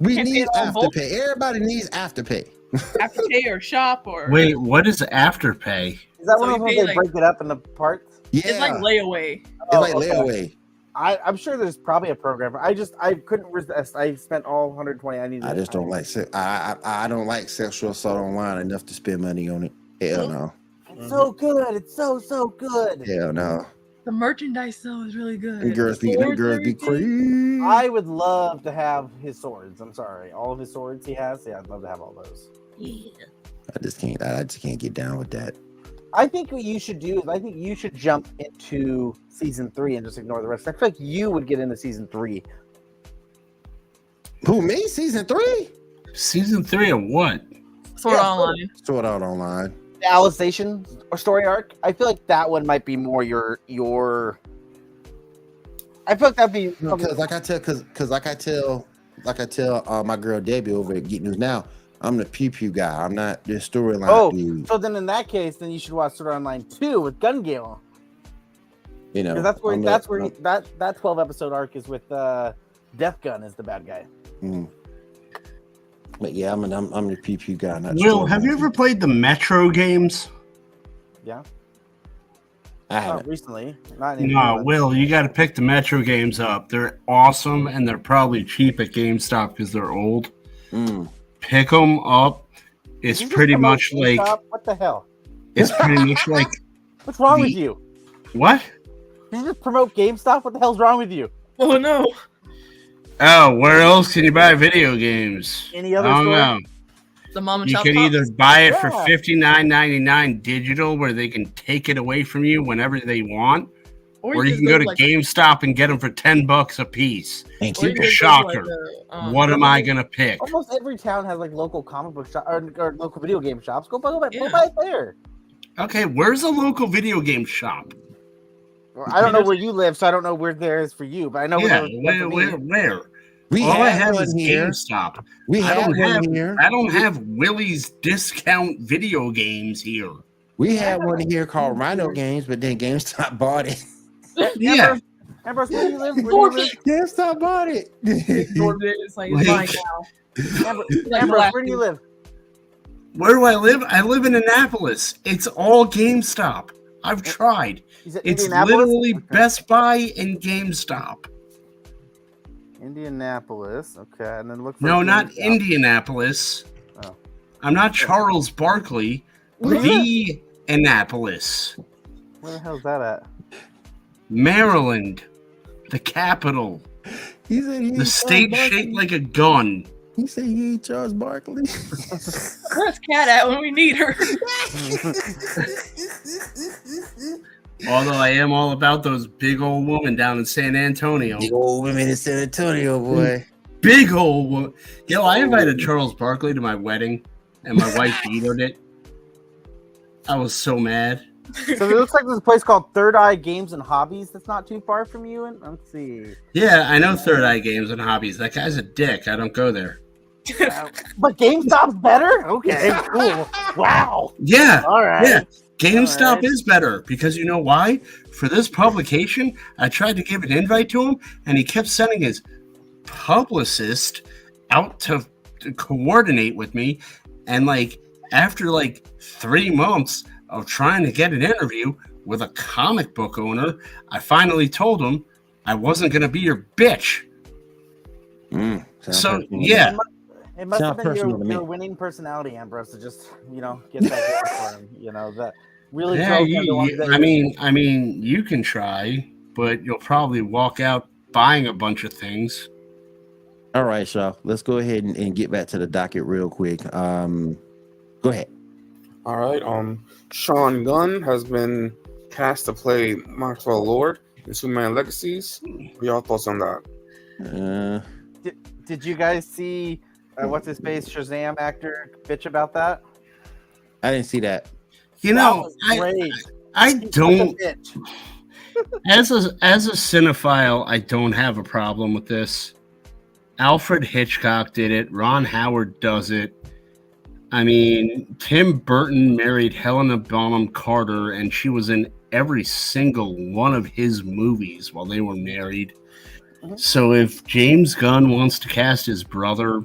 We need it all bulk. afterpay. Everybody needs afterpay. Afterpay or shop or Wait, what is Afterpay? Is that So one you of those they like- break it up into parts? Yeah, it's like layaway. it's Oh, like okay. layaway. I, I'm sure there's probably a program. I just I couldn't resist. I spent all 120. I needed. I just don't like se- I, I I don't like sexual assault online enough to spend money on it. Hell no. It's so good. It's so so good. Hell no. The merchandise though is really Them good. girls be them girls be crazy. I would love to have his swords. I'm sorry, all of his swords he has. Yeah, I'd love to have all those. Yeah. I just can't. I just can't get down with that. I think what you should do is I think you should jump into season three and just ignore the rest. I feel like you would get into season three. Who me? Season three? Season three of what? Sword Yeah, Online. Sword Art Online. The or story arc. I feel like that one might be more your your. I feel like that'd be Because like I tell, because because like I tell, like I tell uh, my girl Debbie over at Geek News now, I'm the pew pew guy. I'm not the storyline Oh, dude. So then, in that case, then you should watch Sword Art Online two with Gun Gale, You know, that's where I'm that's where he, that that twelve episode arc is with uh, Death Gun is the bad guy. Mm. But yeah, I'm an, I'm, I'm the pew pew guy. Not Will, storyline have you ever played the Metro games? Yeah, I haven't. recently. Not No, Will, you got to pick the Metro games up. They're awesome and they're probably cheap at GameStop because they're old. Mm. Pick them up. It's Did you just pretty much like GameStop? what the hell? it's pretty much like What's wrong with you? what? Did you just promote GameStop? What the hell's wrong with you? Oh no. Oh, where else can you buy video games? Any other I don't store? know. the mom and You shop. can pops. either buy it for Yeah. fifty nine ninety nine digital, where they can take it away from you whenever they want, or you just can go to like- GameStop and get them for ten bucks a piece. And or you keep just go to, like, Shocker. the, um, what am I gonna pick? Almost every town has like local comic book shop or, or local video game shops. Go buy, go buy, go Yeah. buy it there. Okay, where's a local video game shop? Well, I don't know where you live, so I don't know where there is for you, but I know Yeah, where, where, where, where? We All I have have one is here. GameStop. We I have don't have- here. I don't have Willie's discount video games here. We had one here called Rhino Games, but then GameStop bought it. Yeah, Ambrose, Ambrose, where do you live? Where do you live? GameStop bought it. It's like, Like- it's mine now. Ambrose, Like Ambrose, where do you live? where do I live? I live in Annapolis. It's all GameStop. I've tried. Said It's literally Okay. Best Buy and GameStop. Indianapolis. Okay, and then look for No, not Indianapolis. Oh. I'm not Charles Barkley. The Annapolis, Where the hell's that at? Maryland, the capital, He said he the state shaped like a gun. He said he ain't Charles Barkley. Where's Cat at when we need her? Although I am all about those big old women down in San Antonio. Big old women in San Antonio, boy. Big old wo- Yo, I invited Charles Barkley to my wedding and my wife vetoed it. I was so mad. so it looks like there's a place called Third Eye Games and Hobbies that's not too far from you. And let's see. Yeah, I know Third Eye Games and Hobbies. That guy's a dick. I don't go there. But GameStop's better? Okay, cool. Wow. Yeah, All right. yeah. GameStop Alright. is better because you know why? For this publication, I tried to give an invite to him, and he kept sending his publicist out to, to coordinate with me. And like after like three months of trying to get an interview with a comic book owner, I finally told him I wasn't going to be your bitch. Mm, So personal. yeah, It must have been your, your winning personality, Ambrose, to just you know get that for him. You know that really. yeah. You, him to want you- that- I mean, I mean, you can try, but you'll probably walk out buying a bunch of things. All right, Shaw. Let's go ahead and, and get back to the docket real quick. Um, go ahead. All right. Um, Sean Gunn has been cast to play Maxwell Lord in Superman Legacies. What y'all thoughts on that? Uh, did, Did you guys see uh, what's his face Shazam actor bitch about that? I didn't see that. You That know, was I, great. I He's such a don't as a as a cinephile, I don't have a problem with this. Alfred Hitchcock did it. Ron Howard does it. I mean, Tim Burton married Helena Bonham Carter, and she was in every single one of his movies while they were married. Mhm. So, if James Gunn wants to cast his brother,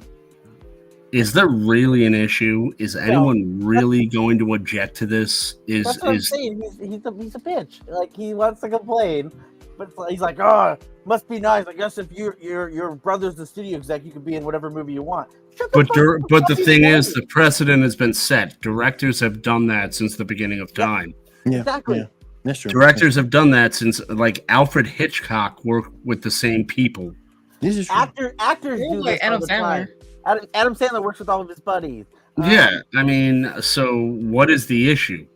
is there really an issue? Is anyone really going to object to this? Is That's what I'm is saying. He's, he's a he's a bitch. Like he wants to complain, but he's like, oh, must be nice. I guess if your your your brother's the studio exec, you can be in whatever movie you want. The But fuck dir- up, but the thing is, play. the precedent has been set. Directors have done that since the beginning of time. Yeah, exactly. yeah. That's true. Directors have done that since, like Alfred Hitchcock worked with the same people. This is true. Actor actors Yeah, do like this all Adam the Sandler. Time. Adam, Adam Sandler works with all of his buddies. Um, yeah, I mean, so what is the issue?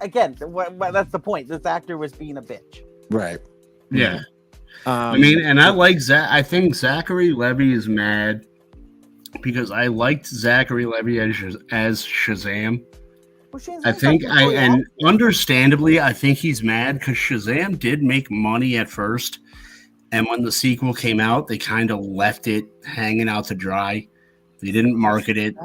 Again, what, what, that's the point. This actor was being a bitch. Right. Yeah, Um, I mean, and I like Zach. I think Zachary Levi is mad because I liked Zachary Levi as Shaz- as Shazam. Well, I think I and understandably, I think he's mad because Shazam did make money at first, and when the sequel came out, they kind of left it hanging out to dry. They didn't market it.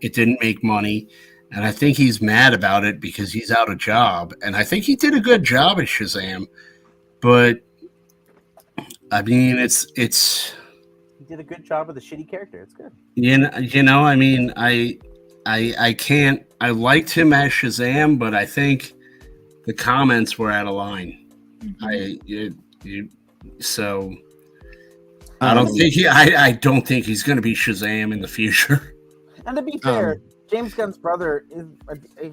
It didn't make money, and I think he's mad about it because he's out of job. And I think he did a good job at Shazam, but I mean, it's it's He did a good job with a shitty character. It's good. you know, you know, I mean, I, I, I can't. I liked him as Shazam, but I think the comments were out of line. Mm-hmm. I, it, you, so I don't um, think he. I, I don't think he's going to be Shazam in the future. And to be fair, Um, James Gunn's brother is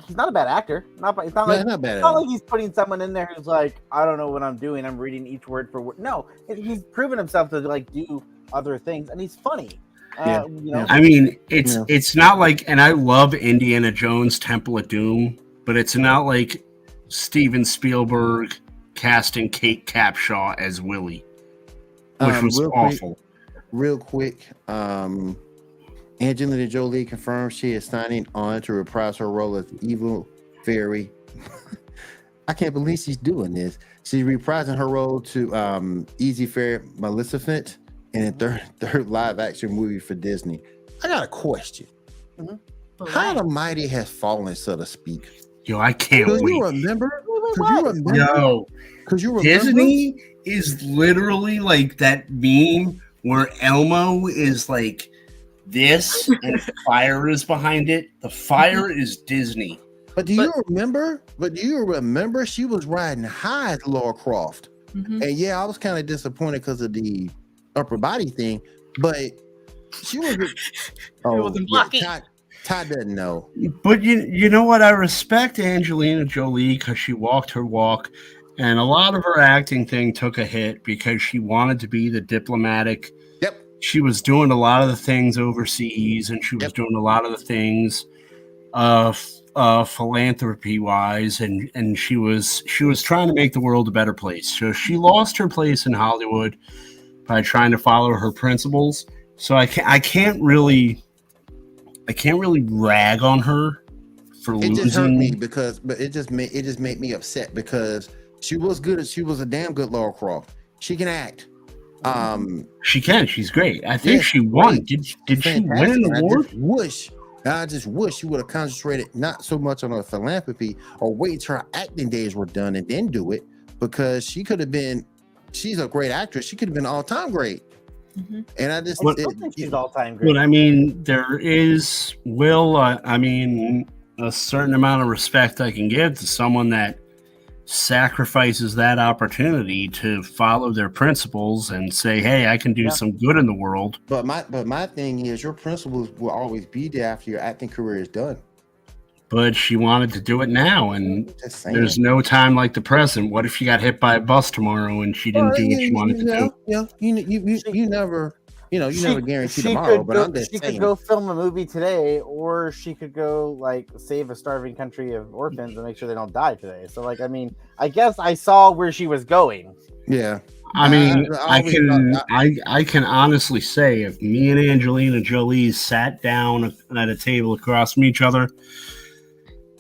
he's not a bad actor. Not it's not yeah, like not bad it's not like he's putting someone in there who's like, I don't know what I'm doing. I'm reading each word for word. No, he's proven himself to like do other things, and he's funny. Uh, you know, I mean, it's Yeah. it's not like, and I love Indiana Jones Temple of Doom, but it's not like Steven Spielberg casting Kate Capshaw as Willie, which Um, was real quick- awful. Real quick, um, Angelina Jolie confirmed she is signing on to reprise her role as evil fairy. I can't believe she's doing this. She's reprising her role to um, Easy Fairy Maleficent in a third third live action movie for Disney. I got a question. But How the mighty has fallen, so to speak. Yo, I can't Because you remember? Wait, Because you what? remember? Yo, Because you remember? Disney is literally like that meme where Elmo is like this and fire is behind it. The fire is Disney. But do you remember? But do you remember she was riding high as Laura Croft? mhm. And yeah, I was kind of disappointed because of the upper body thing, but she was. Oh, wasn't yeah, blocking. Todd, doesn't know. But you you know what? I respect Angelina Jolie because she walked her walk, and a lot of her acting thing took a hit because she wanted to be the diplomatic. Yep. She was doing a lot of the things overseas, and she was Yep. doing a lot of the things, uh, uh, philanthropy wise, and and she was she was trying to make the world a better place. So she lost her place in Hollywood by trying to follow her principles. So I can't I can't really I can't really rag on her for It just hurt me losing. because, but it just made it just made me upset because she was good. She was a damn good Laura Croft. She can act. Um, She can. She's great. I think Yeah, she won. great. Did did she win an award? just wish. I just wish she would have concentrated not so much on her philanthropy or wait till her acting days were done and then do it because she could have been. She's a great actress. She could have been all time great. Mhm. And I just, I it- still think she's all time great. But I mean, there is will. Uh, I mean, a certain amount of respect I can give to someone that sacrifices that opportunity to follow their principles and say, "Hey, I can do Yeah. some good in the world." but my but my thing is your principles will always be there after your acting career is done. But she wanted to do it now, and there's no time like the present. What if she got hit by a bus tomorrow and she didn't Well, do what yeah, she wanted to do? Yeah, you you you, you never you know you She- never guarantee she tomorrow. could But go, I'm just she saying. could go film a movie today, or she could go like save a starving country of orphans and make sure they don't die today. So, like, I mean, I guess I saw where she was going. yeah, I I- mean, I I, can I I can honestly say if me and Angelina Jolie sat down at a table across from each other,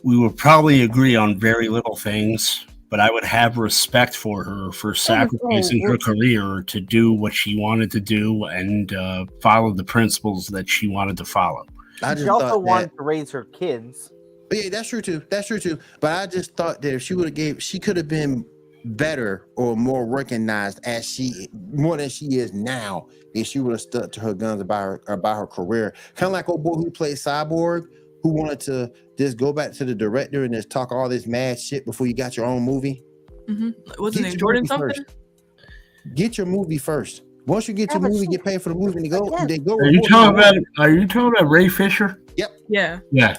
we would probably agree on very little things. But I would have respect for her for sacrificing her career to do what she wanted to do and uh, follow the principles that she wanted to follow. I She also thought wanted that. to raise her kids. But yeah, that's true too. That's true too. But I just thought that if she would have gave, she could have been better or more recognized as she more than she is now if she would have stuck to her guns about her about her career. Kind of like old boy who played Cyborg, who wanted to just go back to the director and just talk all this mad shit before you got your own movie. Mhm. What's his Get name? your Jordan movie something? first. Get your movie first. Once you get Yeah, your movie, she- get paid for the movie, and they go, Again- they go. Are you talking about? Are you talking about Ray Fisher? Yep. Yeah. Yeah,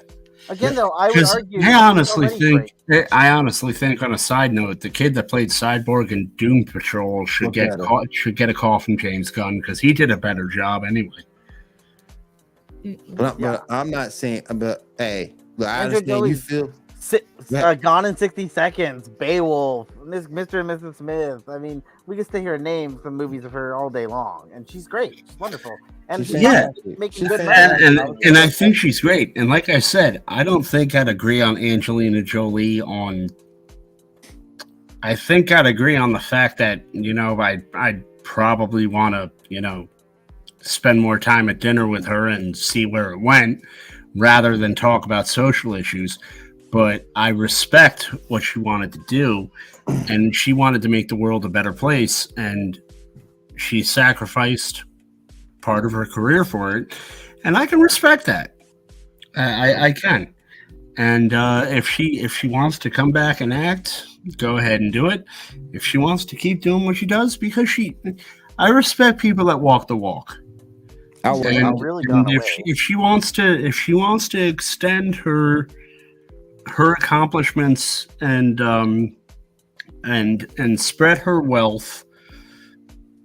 Again, though, I would because argue. I honestly think great. I honestly think on a side note, the kid that played Cyborg in Doom Patrol should Look get call, should get a call from James Gunn because he did a better job anyway. But, but I'm not saying. But hey, look, I Andrew understand you feel. Si- uh, Gone in 60 Seconds, Beowulf, Miss- Mr. and Mrs. Smith. I mean, we can sit here and name some movies of her all day long, and she's great. She's wonderful. And She's she's Yeah. making She's good fantastic. And, and and I think she's great. And like I said, I don't think I'd agree on Angelina Jolie on. I think I'd agree on the fact that you know I I'd probably want to you know spend more time at dinner with her and see where it went rather than talk about social issues. But I respect what she wanted to do, and she wanted to make the world a better place, and she sacrificed part of her career for it, and I can respect that. I, I, can. And uh, if she if she wants to come back and act, go ahead and do it. If she wants to keep doing what she does, because she, I respect people that walk the walk. I would, Yeah, I really and if she, if she wants to if she wants to extend her her accomplishments and um and and spread her wealth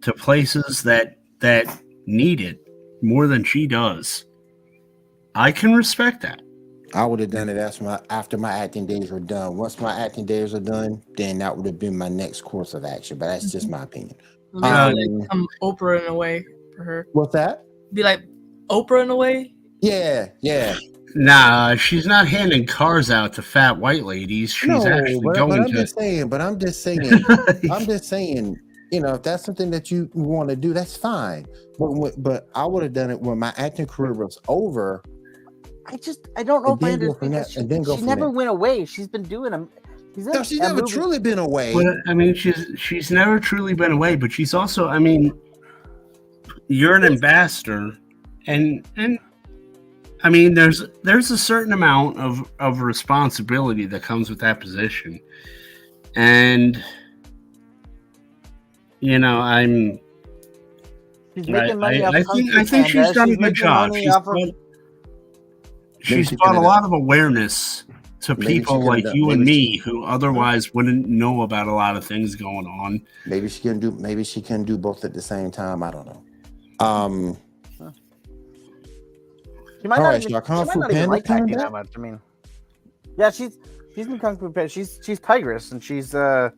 to places that that need it more than she does. I can respect that. I would have done it after my after my acting days were done. Once my acting days are done, then that would have been my next course of action. But that's just my opinion. It'll be like some Oprah in a way for her. What's that? Be like Oprah in a way. Yeah, yeah. Nah, she's not handing cars out to fat white ladies. She's no, actually but, but going I'm to. just saying. But I'm just saying. I'm just saying. You know, if that's something that you want to do, that's fine. But but I would have done it when my acting career was over. I just I don't know And if I understand. that- She, and then go she never there. went away. She's been doing them. She's No, she's never movie. truly been away. But I mean, she's she's never truly been away, but she's also. I mean, you're an ambassador, and and I mean, there's there's a certain amount of of responsibility that comes with that position, and you know, I'm. She's I, making money I, off I Kung think I think she's done a good job. She's of- brought, she's she brought a lot of awareness to Maybe people like you and me who otherwise wouldn't know about a lot of things going on. maybe she can do. Maybe she can do both at the same time. I don't know. Um. She might All not right, even, so she Kung might Fu not even Panda like coming acting that much. I mean, yeah, she's she's in Kung Fu Panda. She's she's Tigress, and she's uh,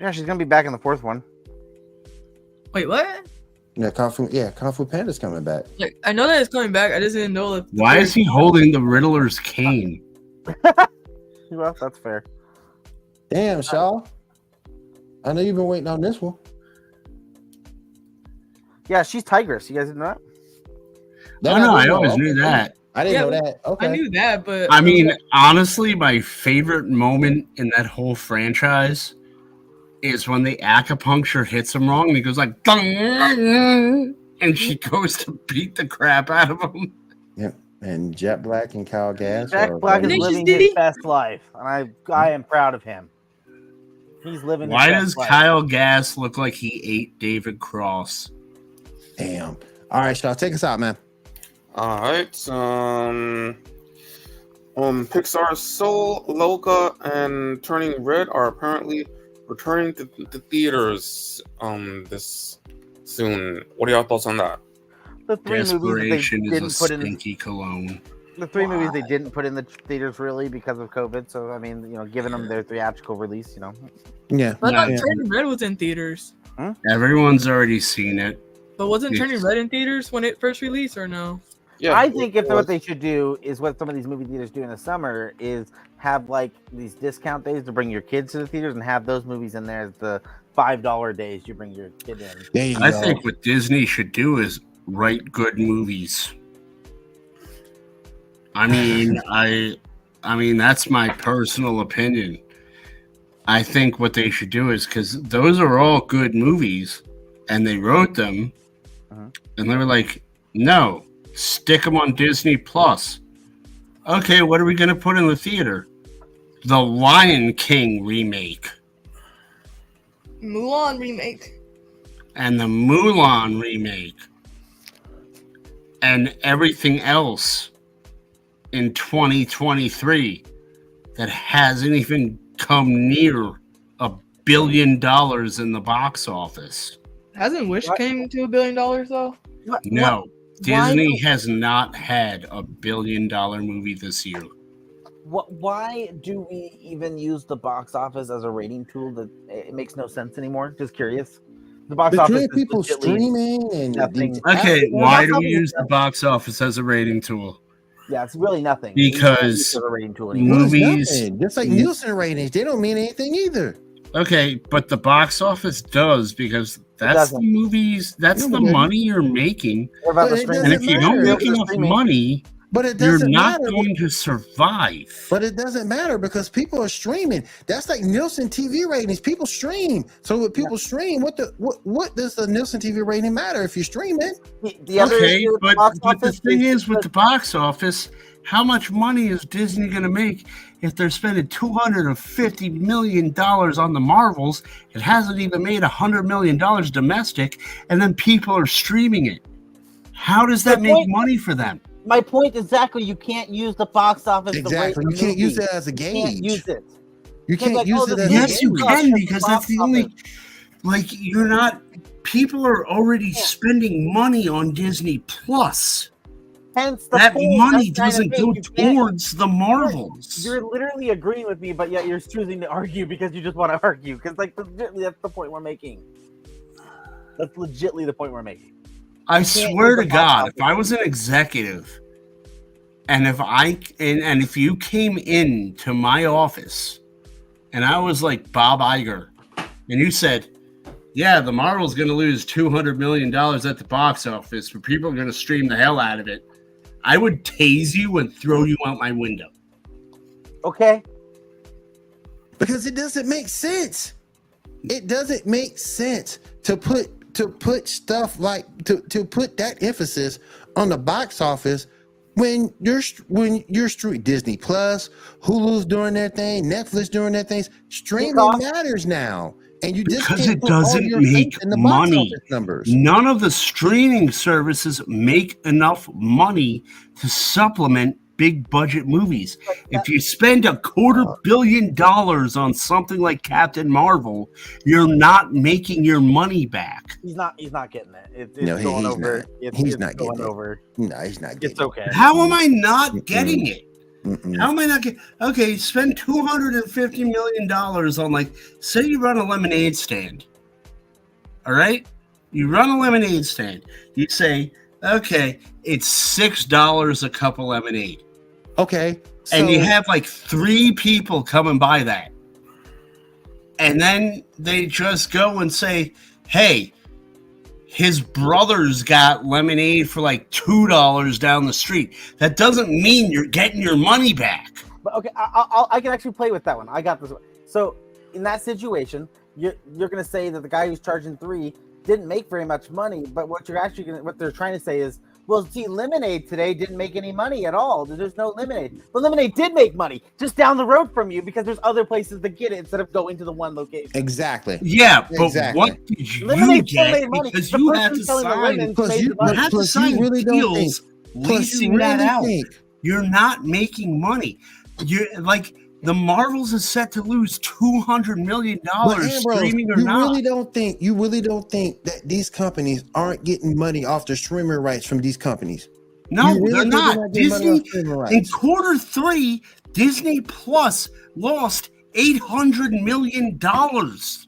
yeah, she's gonna be back in the fourth one. Wait, what? Yeah, Kung Fu. Yeah, Kung Fu Panda's coming back. Like I know that it's coming back. I just didn't know if. Why is he holding the Riddler's cane? Well, that's fair. Damn, Shaw. I know you've been waiting on this one. Yeah, she's Tigress. You guys didn't know that? That oh no, I didn't know. always knew that. I didn't Yeah, know that. Okay. I knew that, but I mean, honestly, my favorite moment in that whole franchise is when the acupuncture hits him wrong and he goes like, "Dung," and she goes to beat the crap out of him. Yep. And Jack Black and Kyle Gass. Jack Black is living his best life, and I I am proud of him. He's living. Why his does best life. Why does Kyle Gass look like he ate David Cross? Damn. All right, Shaw, take us out, man. All right. Um, um, Pixar's Soul, Luca, and Turning Red are apparently returning to the theaters um this soon. What are y'all thoughts on that? the three movies they is didn't put in stinky cologne. the three movies they didn't put in the theaters really because of COVID. So I mean, you know, giving them their theatrical release, you know, Yeah. I thought yeah. Turning Red was in theaters. Everyone's already seen it. But wasn't Yes. Turning Red in theaters when it first released, or no? Yeah, I think if what they should do is what some of these movie theaters do in the summer is have like these discount days to bring your kids to the theaters and have those movies in there as the five dollar days you bring your kid in. There you I go. think what Disney should do is write good movies. I mean, I I mean that's my personal opinion. I think what they should do is cuz those are all good movies and they wrote them Uh-huh. and they were like, "No, stick them on Disney Plus." Okay, what are we going to put in the theater? The Lion King remake. Mulan remake. and the Mulan remake and everything else in 2023 that hasn't even come near a billion dollars in the box office. Hasn't Wish What? came to a billion dollars though? What- No, Why Disney don't- has not had a billion dollar movie this year. What? Why do we even use the box office as a rating tool? That it makes no sense anymore. Just curious. The box office Between is people streaming and nothing. Okay, apps- why do we use the box office as a rating tool? Yeah, it's really nothing. Because use a rating tool anymore. Well, it's movies- nothing. Just like. Nielsen ratings, they don't mean anything either. Okay, but the box office does because that's the movies, that's the it money you're making. About the? And if you don't make enough money, But it you're doesn't matter. going to survive. But it doesn't matter because people are streaming. That's like Nielsen TV ratings. People stream. So if people stream, what the what what does the Nielsen TV rating matter if you're streaming? The, the other okay, issue with the but, box but the thing is, is with the box office, how much money is Disney going to make if they're spending two hundred and fifty million dollars on the Marvels? It hasn't even made hundred million dollars domestic, and then people are streaming it. How does that The make point- money for them? my point exactly. You can't use the box office. to rate Exactly. You can't use it as a You can't gauge. use it. You can't like, use oh, it the as a Yes, you gauge. Can because that's the only like you're not people are already spending money on Disney Plus. Hence, the That point money I'm trying to doesn't go towards the Marvels. You're literally agreeing with me, but yet you're choosing to argue because you just want to argue. Because like legitimately, that's the point we're making. That's legitly the point we're making. I swear to God, if I was an executive, and if I and, and if you came in to my office, and I was like Bob Iger, and you said, "Yeah, the Marvel's going to lose two hundred million dollars at the box office, but people are going to stream the hell out of it," I would tase you and throw you out my window. Okay, because it doesn't make sense. It doesn't make sense to put to put stuff like to to put that emphasis on the box office when you're when you're street Disney Plus, Hulu's doing their thing, Netflix doing their things. Streaming matters now, and you just Because can't it doesn't make the money. numbers. None of the streaming services make enough money to supplement big budget movies. If you spend a quarter uh. billion dollars on something like Captain Marvel, you're not making your money back. he's not. He's not getting it. It's, it's No, he- going he's over. not. It's, He's it's not going getting it. over. No, he's not getting. It's okay. How am I not getting it? Mm-mm. How am I not getting okay? Spend two hundred and fifty million dollars on like say you run a lemonade stand. All right, you run a lemonade stand. You say, okay, it's six dollars a cup of lemonade. Okay, and you have like three people come and buy that. And then they just go and say, hey, his brother's got lemonade for like $2 down the street. That doesn't mean you're getting your money back. But okay, I, I, I can actually play with that one. I got this one. So in that situation, you're you're gonna say that the guy who's charging three didn't make very much money. But what you're actually gonna what they're trying to say is, well, see, lemonade today didn't make any money at all. There's no lemonade. But lemonade did make money just down the road from you because there's other places to get it instead of going to the one location. exactly. Yeah, but Exactly. what did you Lemonade get? made money. Because The you person have to sign, lemons Plus you- the money. you have to Plus, sign really don't deals Plus, you leasing that out. think You're not making money. You're like the Marvels is set to lose two hundred million dollars streaming or you not. really don't think you really don't think that these companies aren't getting money off the streaming rights from these companies. no, You really they're not. Disney in quarter three, Disney Plus lost eight hundred million dollars.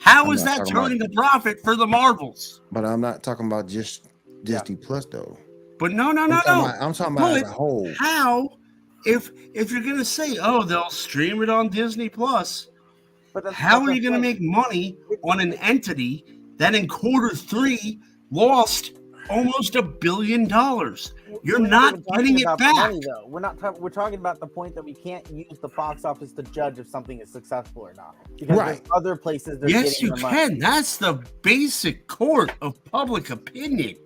How I'm is that about- turning a profit for the Marvels? But I'm not talking about just Disney Plus though. But no, no, I'm no, no. about, I'm talking about as a whole. How if if you're gonna say, oh, they'll stream it on Disney Plus, how are you gonna make money on an entity that in quarter three lost almost a billion dollars? You're We're not getting it back. Money, though. We're not. talk- we're talking about the point that we can't use the box office to judge if something is successful or not. Because Right. there's other places they're Yes, you can. That's the basic court of public opinion.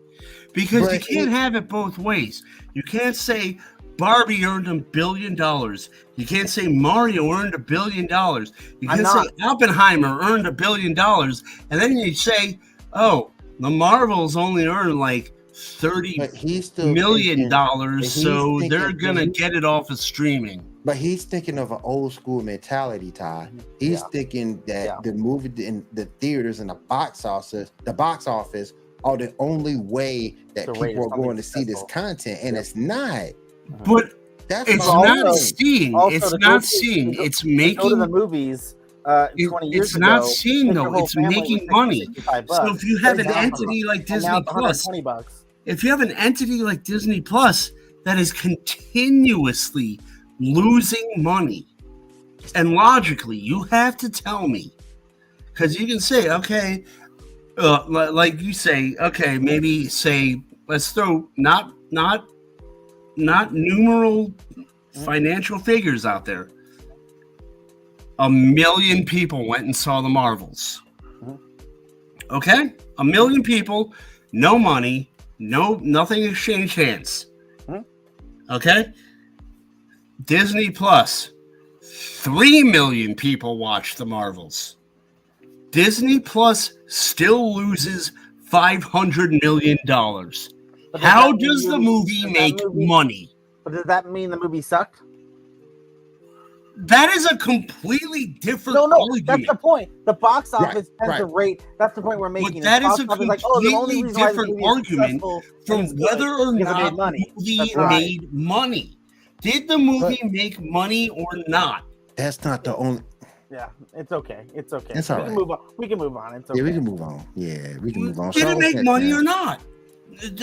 Because you can't have it both ways. You can't say Barbie earned a billion dollars. You can't say Mario earned a billion dollars. You can't say not. Oppenheimer earned a billion dollars. And then you say, oh, the Marvels only earned like thirty But he's million thinking- dollars, he's so thinking- they're gonna get it off of streaming. But he's thinking of an old school mentality, Ty. He's Yeah. thinking that Yeah. the movie in the theaters and the box office, the box office are the only way that To rate people are something going to see this content, and it's not. But That's it's my also- not seeing. also It's not go seeing. to go- It's Go to making the movies. Uh, It- 20 years it's not ago, seeing took though, it's making money. 65 So if you have an entity like Disney now it's Plus, 120 bucks. if you have an entity like Disney Plus that is continuously losing money, and logically, you have to tell me because you can say, okay, uh, like you say, okay, maybe say, let's throw not not not numeral financial figures out there. A million people went and saw the Marvels. Mhm. Okay, a million people, no money, no nothing exchanged hands. Mhm. Okay, Disney Plus, three million people watched the Marvels. Disney Plus still loses five hundred million dollars. But does How that mean does the movie does that make movie- money? But does that mean the movie sucked? That is a completely different. No, no, argument. that's the point. The box Right, office tends to rate. That's the point we're making. that The is box a office like, oh, the only completely reason why this different movie argument from and it's good whether or not the movie right. made money. Did the movie make money or not? That's not the only. Yeah, it's okay. It's okay. It's we all can move on. We can move on. It's okay. Yeah, we can move on. Yeah, we can move on. Did Shaw, it make next, money man? or not?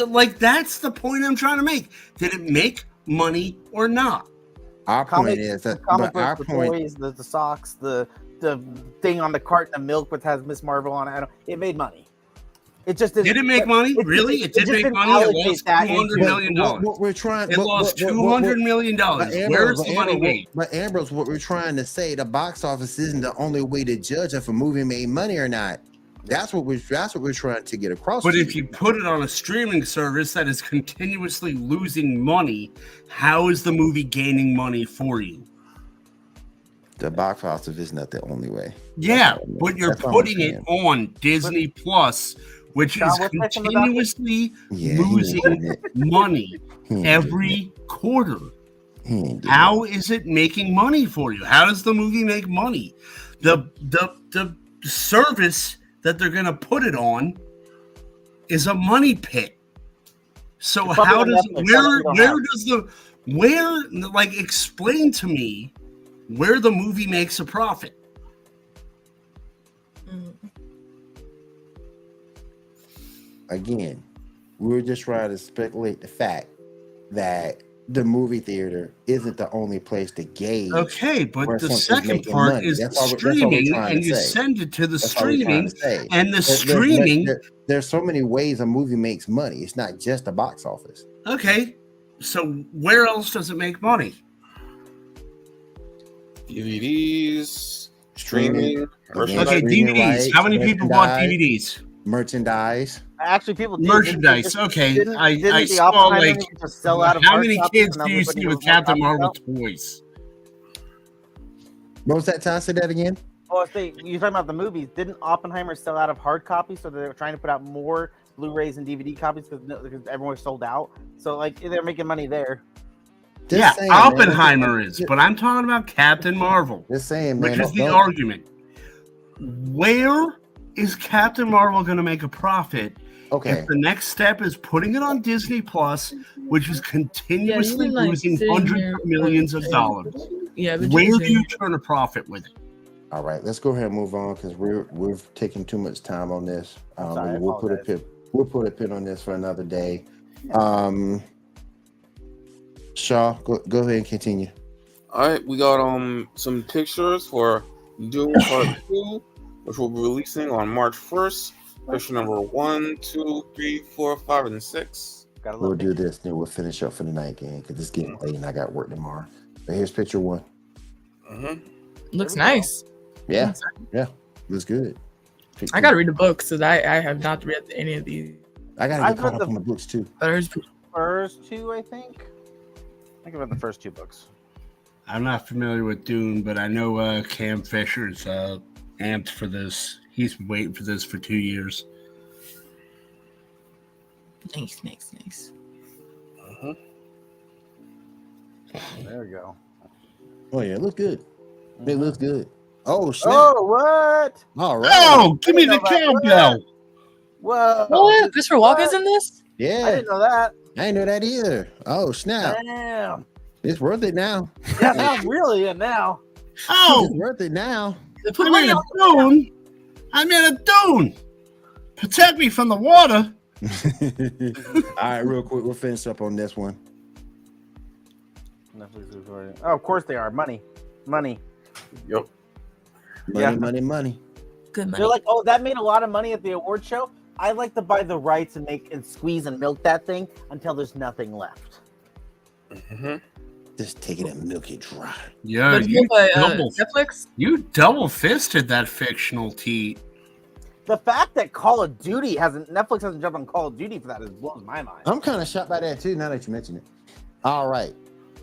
Like that's the point I'm trying to make. Did it make money or not? Our Comic- point is that, comic but our the point, toys, the, the socks, the the thing on the carton of milk which has Miss Marvel on it. I don't, it made money. It just didn't. Did it make money? it- Really? it It did just make money. It lost two that into- hundred million what, dollars. what we're trying, It what- lost what- what- two what- hundred million But dollars. Where's the money made? But Ambrose, what we're trying to say, the box office isn't the only way to judge if a movie made money or not. That's what we're that's what we're trying to get across. But to if you put it on a streaming service that is continuously losing money, how is the movie gaining money for you? the box office is not the only way. Yeah, all I'm- but you're that's putting it on Disney Plus, which is what's that thing about- continuously Yeah, losing money every quarter. getting it. He ain't getting How is it making money for you? How does the movie make money? The the the service that they're gonna put it on is a money pit. So It's how does Netflix, where where have. does the where like explain to me where the movie makes a profit? Again, we were just trying to speculate the fact that the movie theater isn't the only place to gauge. Okay, but the second part money. is all we- that's all we're streaming, and you say. send it to the That's all we're trying streaming, to and the there's- streaming. there- there's so many ways a movie makes money. It's not just the box office. Okay, so where else does it make money? DVDs, Streaming, streaming, Okay, merchandise. Okay, streaming DVDs. rights, How many people bought merchandise. DVDs? merchandise. Actually, people did. Merchandise. Didn't- Okay, didn't- I, didn't I the saw like just sell out of how many kids do you see with Captain Marvel toys? What was that time? Say that again. Oh, I say you're talking about the movies. Didn't Oppenheimer sell out of hard copies, so they were trying to put out more Blu-rays and DVD copies because because everyone was sold out. So like they're making money there. Just yeah, saying, man. Oppenheimer is, but I'm talking about Captain Marvel, Just saying, man. which is the don't- argument. Where is Captain Marvel going to make a profit Okay. if the next step is putting it on Disney Plus, which is continuously been, like, losing hundreds here of millions of dollars? Yeah, Where do you turn a profit with it? All right, let's go ahead and move on because we're we've taken too much time on this. Um, sorry, we'll put a pin. We'll put a pin on this for another day. Um, Shaw, go, go ahead and continue. All right, we got um some pictures for Dune Part Two, which we'll be releasing on March first. Picture number one, two, three, four, five, and six. Got a We'll little do this, then we'll finish up for the night game because it's getting late and I got work tomorrow. But here's picture one. Mm-hmm. looks There we go. nice. Yeah, yeah, looks good. I gotta read the books because I, I have not read any of these. I gotta I've get caught read up the- on the books too. There's first two, I think. Think about the first two books. I'm not familiar with Dune, but I know uh, Cam Fisher's uh, amped for this. He's been waiting for this for two years. nice, nice, nice. Uh-huh. There we go. Oh yeah, it looks good. It looks good. Oh snap! Oh, what? All right. Oh, give me the didn't know that. cowbell! Whoa! What? Oh, Christopher Walken's in this? Yeah. I didn't know that. I didn't know that either. Oh snap! Damn. It's worth it now. Yeah, now I'm really in now. Oh, It's worth it now. They put I'm money in a on dune. I'm in a dune. Protect me from the water. All right, real quick, we'll finish up on this one. Netflix is recording. Oh, of course they are. Money, money. Yep. Money, Yeah. money, money. good money. They're like, oh, that made a lot of money at the award show. I'd like to buy the rights and make and squeeze and milk that thing until there's nothing left. Mm-hmm. Just take it and milk it dry. Yeah, But it's you made by uh, double, Netflix. you double fisted that fictional tea. The fact that Call of Duty hasn't Netflix hasn't jumped on Call of Duty for that is blows my mind. I'm kind of shocked by that too. Now that you mention it. All right,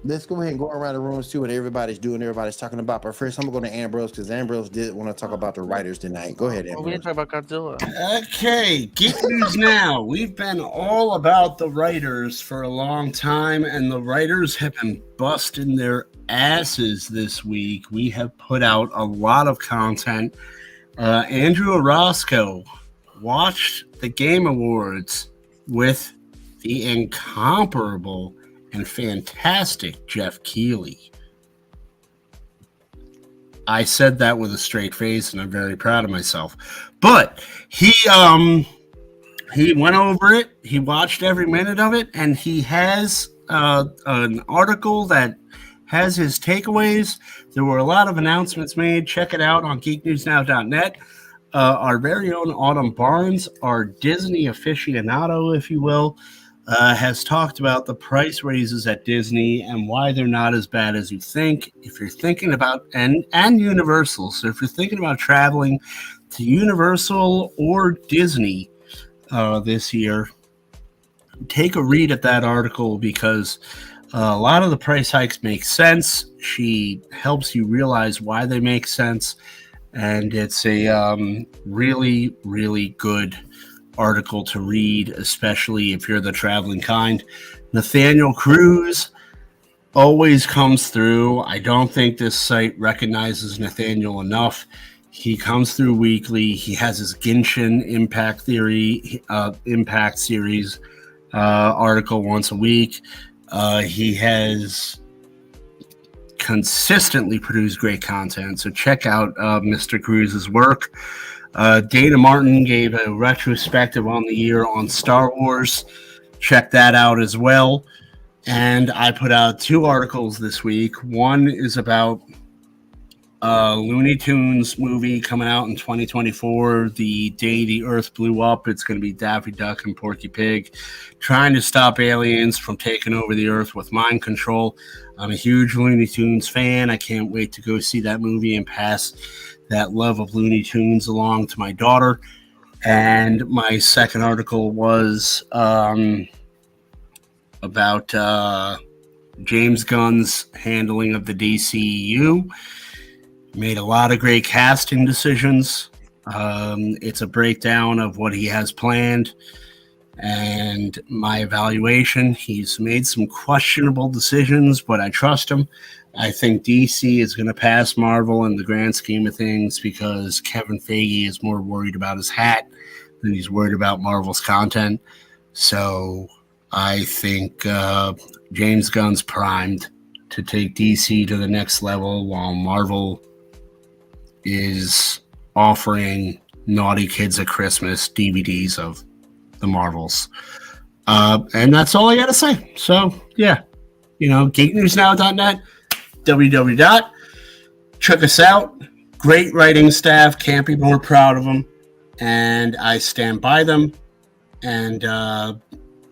let's go ahead and go around the room see what everybody's doing, everybody's talking about. But first, I'm gonna go to Ambrose because Ambrose did want to talk about the writers tonight. Go ahead, Well, we Ambrose. didn't talk about Godzilla. Okay, Geek News Now. We've been all about the writers for a long time, and the writers have been busting their asses this week. We have put out a lot of content. Uh, Andrew Orozco watched the Game Awards with the incomparable and fantastic Geoff Keighley. I said that with a straight face, and I'm very proud of myself. But he um he went over it. He watched every minute of it, and he has uh, an article that has his takeaways. There were a lot of announcements made. Check it out on GeekNewsNow.net. Uh, our very own Autumn Barnes, our Disney aficionado, if you will, uh, has talked about the price raises at Disney and why they're not as bad as you think. If you're thinking about and and Universal, so if you're thinking about traveling to Universal or Disney uh, this year, take a read at that article because a lot of the price hikes make sense. She helps you realize why they make sense, and it's a um, really, really good article to read, especially if you're the traveling kind. Nathaniel Cruz always comes through. I don't think this site recognizes Nathaniel enough. He comes through weekly. He has his Genshin Impact Theory uh, Impact Series uh, article once a week. Uh, he has consistently produced great content. So check out uh, Mr. Cruz's work. Uh, Dana Martin gave a retrospective on the year on Star Wars. Check that out as well. And I put out two articles this week. One is about uh, Looney Tunes movie coming out in 2024. The day the Earth blew up, it's going to be Daffy Duck and Porky Pig trying to stop aliens from taking over the Earth with mind control. I'm a huge Looney Tunes fan. I can't wait to go see that movie and pass that love of Looney Tunes along to my daughter. And my second article was um, about uh, James Gunn's handling of the DCU. Made a lot of great casting decisions. Um, it's a breakdown of what he has planned and my evaluation. He's made some questionable decisions, but I trust him. I think DC is going to pass Marvel in the grand scheme of things because Kevin Feige is more worried about his hat than he's worried about Marvel's content. So I think uh, James Gunn's primed to take DC to the next level while Marvel is offering naughty kids at Christmas DVDs of the Marvels. Uh, and that's all I got to say. So, yeah, you know, geeknewsnow.net, www. Check us out. Great writing staff. Can't be more proud of them. And I stand by them. And uh,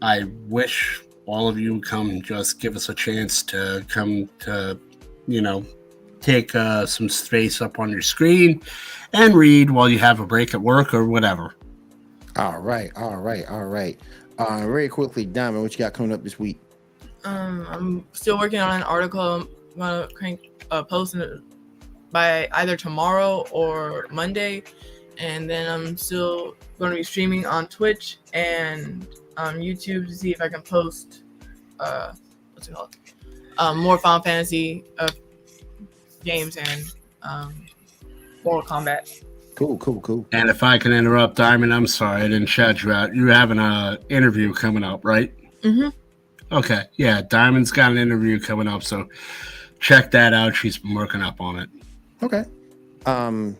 I wish all of you come just give us a chance to come to, you know, take uh, some space up on your screen and read while you have a break at work or whatever. All right, all right, all right. Uh, very quickly, Diamond, what you got coming up this week? Um, I'm still working on an article. I'm gonna crank uh, post by either tomorrow or Monday, and then I'm still going to be streaming on Twitch and um, YouTube to see if I can post uh, what's it called? Um, more Final Fantasy uh, games and um, Mortal Kombat. Cool, cool, cool. And if I can interrupt, Diamond, I'm sorry I didn't shout you out. You're having a interview coming up, right? Mm-hmm. Okay, yeah, Diamond's got an interview coming up, so check that out. She's been working up on it. Okay. Um,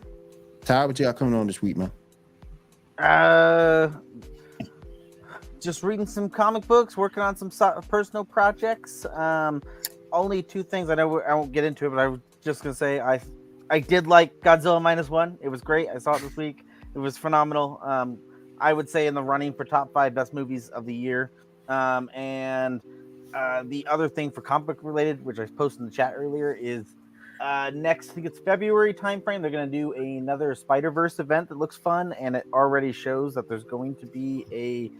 Ty, what you got coming on this week, man? Uh, just reading some comic books, working on some so- personal projects. Um, only two things I know I won't get into it, but I was just gonna say I I did like Godzilla minus one. It was great. I saw it this week. It was phenomenal. Um, I would say in the running for top five best movies of the year. Um, and uh, the other thing for comic book related, which I posted in the chat earlier, is uh, next. I think it's February timeframe. They're to do another Spider Verse event that looks fun, and it already shows that there's going to be a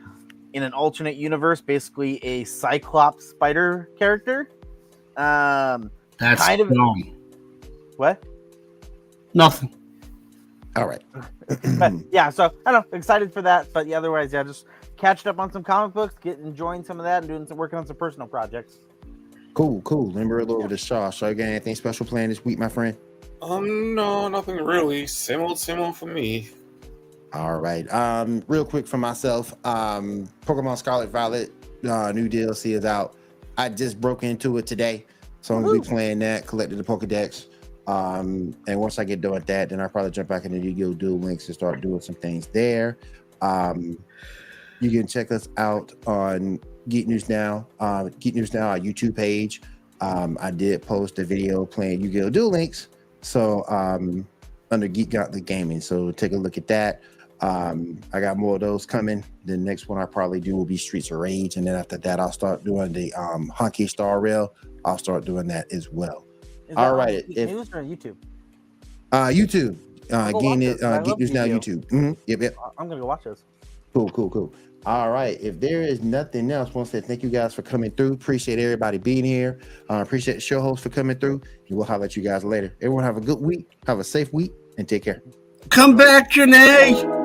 in an alternate universe, basically a Cyclops spider character. Um, That's Kind of- dumb. What? Nothing. All right. But yeah, so I don't know, excited for that. But yeah, otherwise, yeah, just catching up on some comic books, getting enjoying some of that, and doing some working on some personal projects. cool, cool. Let me roll over to Shaw. Shaw, you got anything special planned this week, my friend? Um, no, nothing really. Same old, same old for me. All right. Um, real quick for myself, um, Pokemon Scarlet Violet, uh, new DLC is out. I just broke into it today, so I'm gonna be playing that, collecting the Pokedex. Um, and once I get done with that, then I'll probably jump back into Yu-Gi-Oh! Duel Links and start doing some things there. Um, you can check us out on Geek News Now, uh, Geek News Now, our YouTube page. Um, I did post a video playing Yu-Gi-Oh! Duel Links, so um, under Geek Gauntlet Gaming. So take a look at that. Um, I got more of those coming. The next one I probably do will be Streets of Rage, and then after that, I'll start doing the um, Honkai Star Rail. I'll start doing that as well. Is All that on if- news or YouTube? Uh, YouTube, uh, I'll go Geek, watch News- uh, Geek love News Now, Yu-Gi-Oh. YouTube. Mhm. Yep, yep. I- I'm gonna go watch those. Cool, cool, cool. All right. If there is nothing else, I want to say thank you guys for coming through. Appreciate everybody being here. Uh, appreciate the show host for coming through. And we'll holler at you guys later. Everyone have a good week. Have a safe week and take care. Come back, Janae.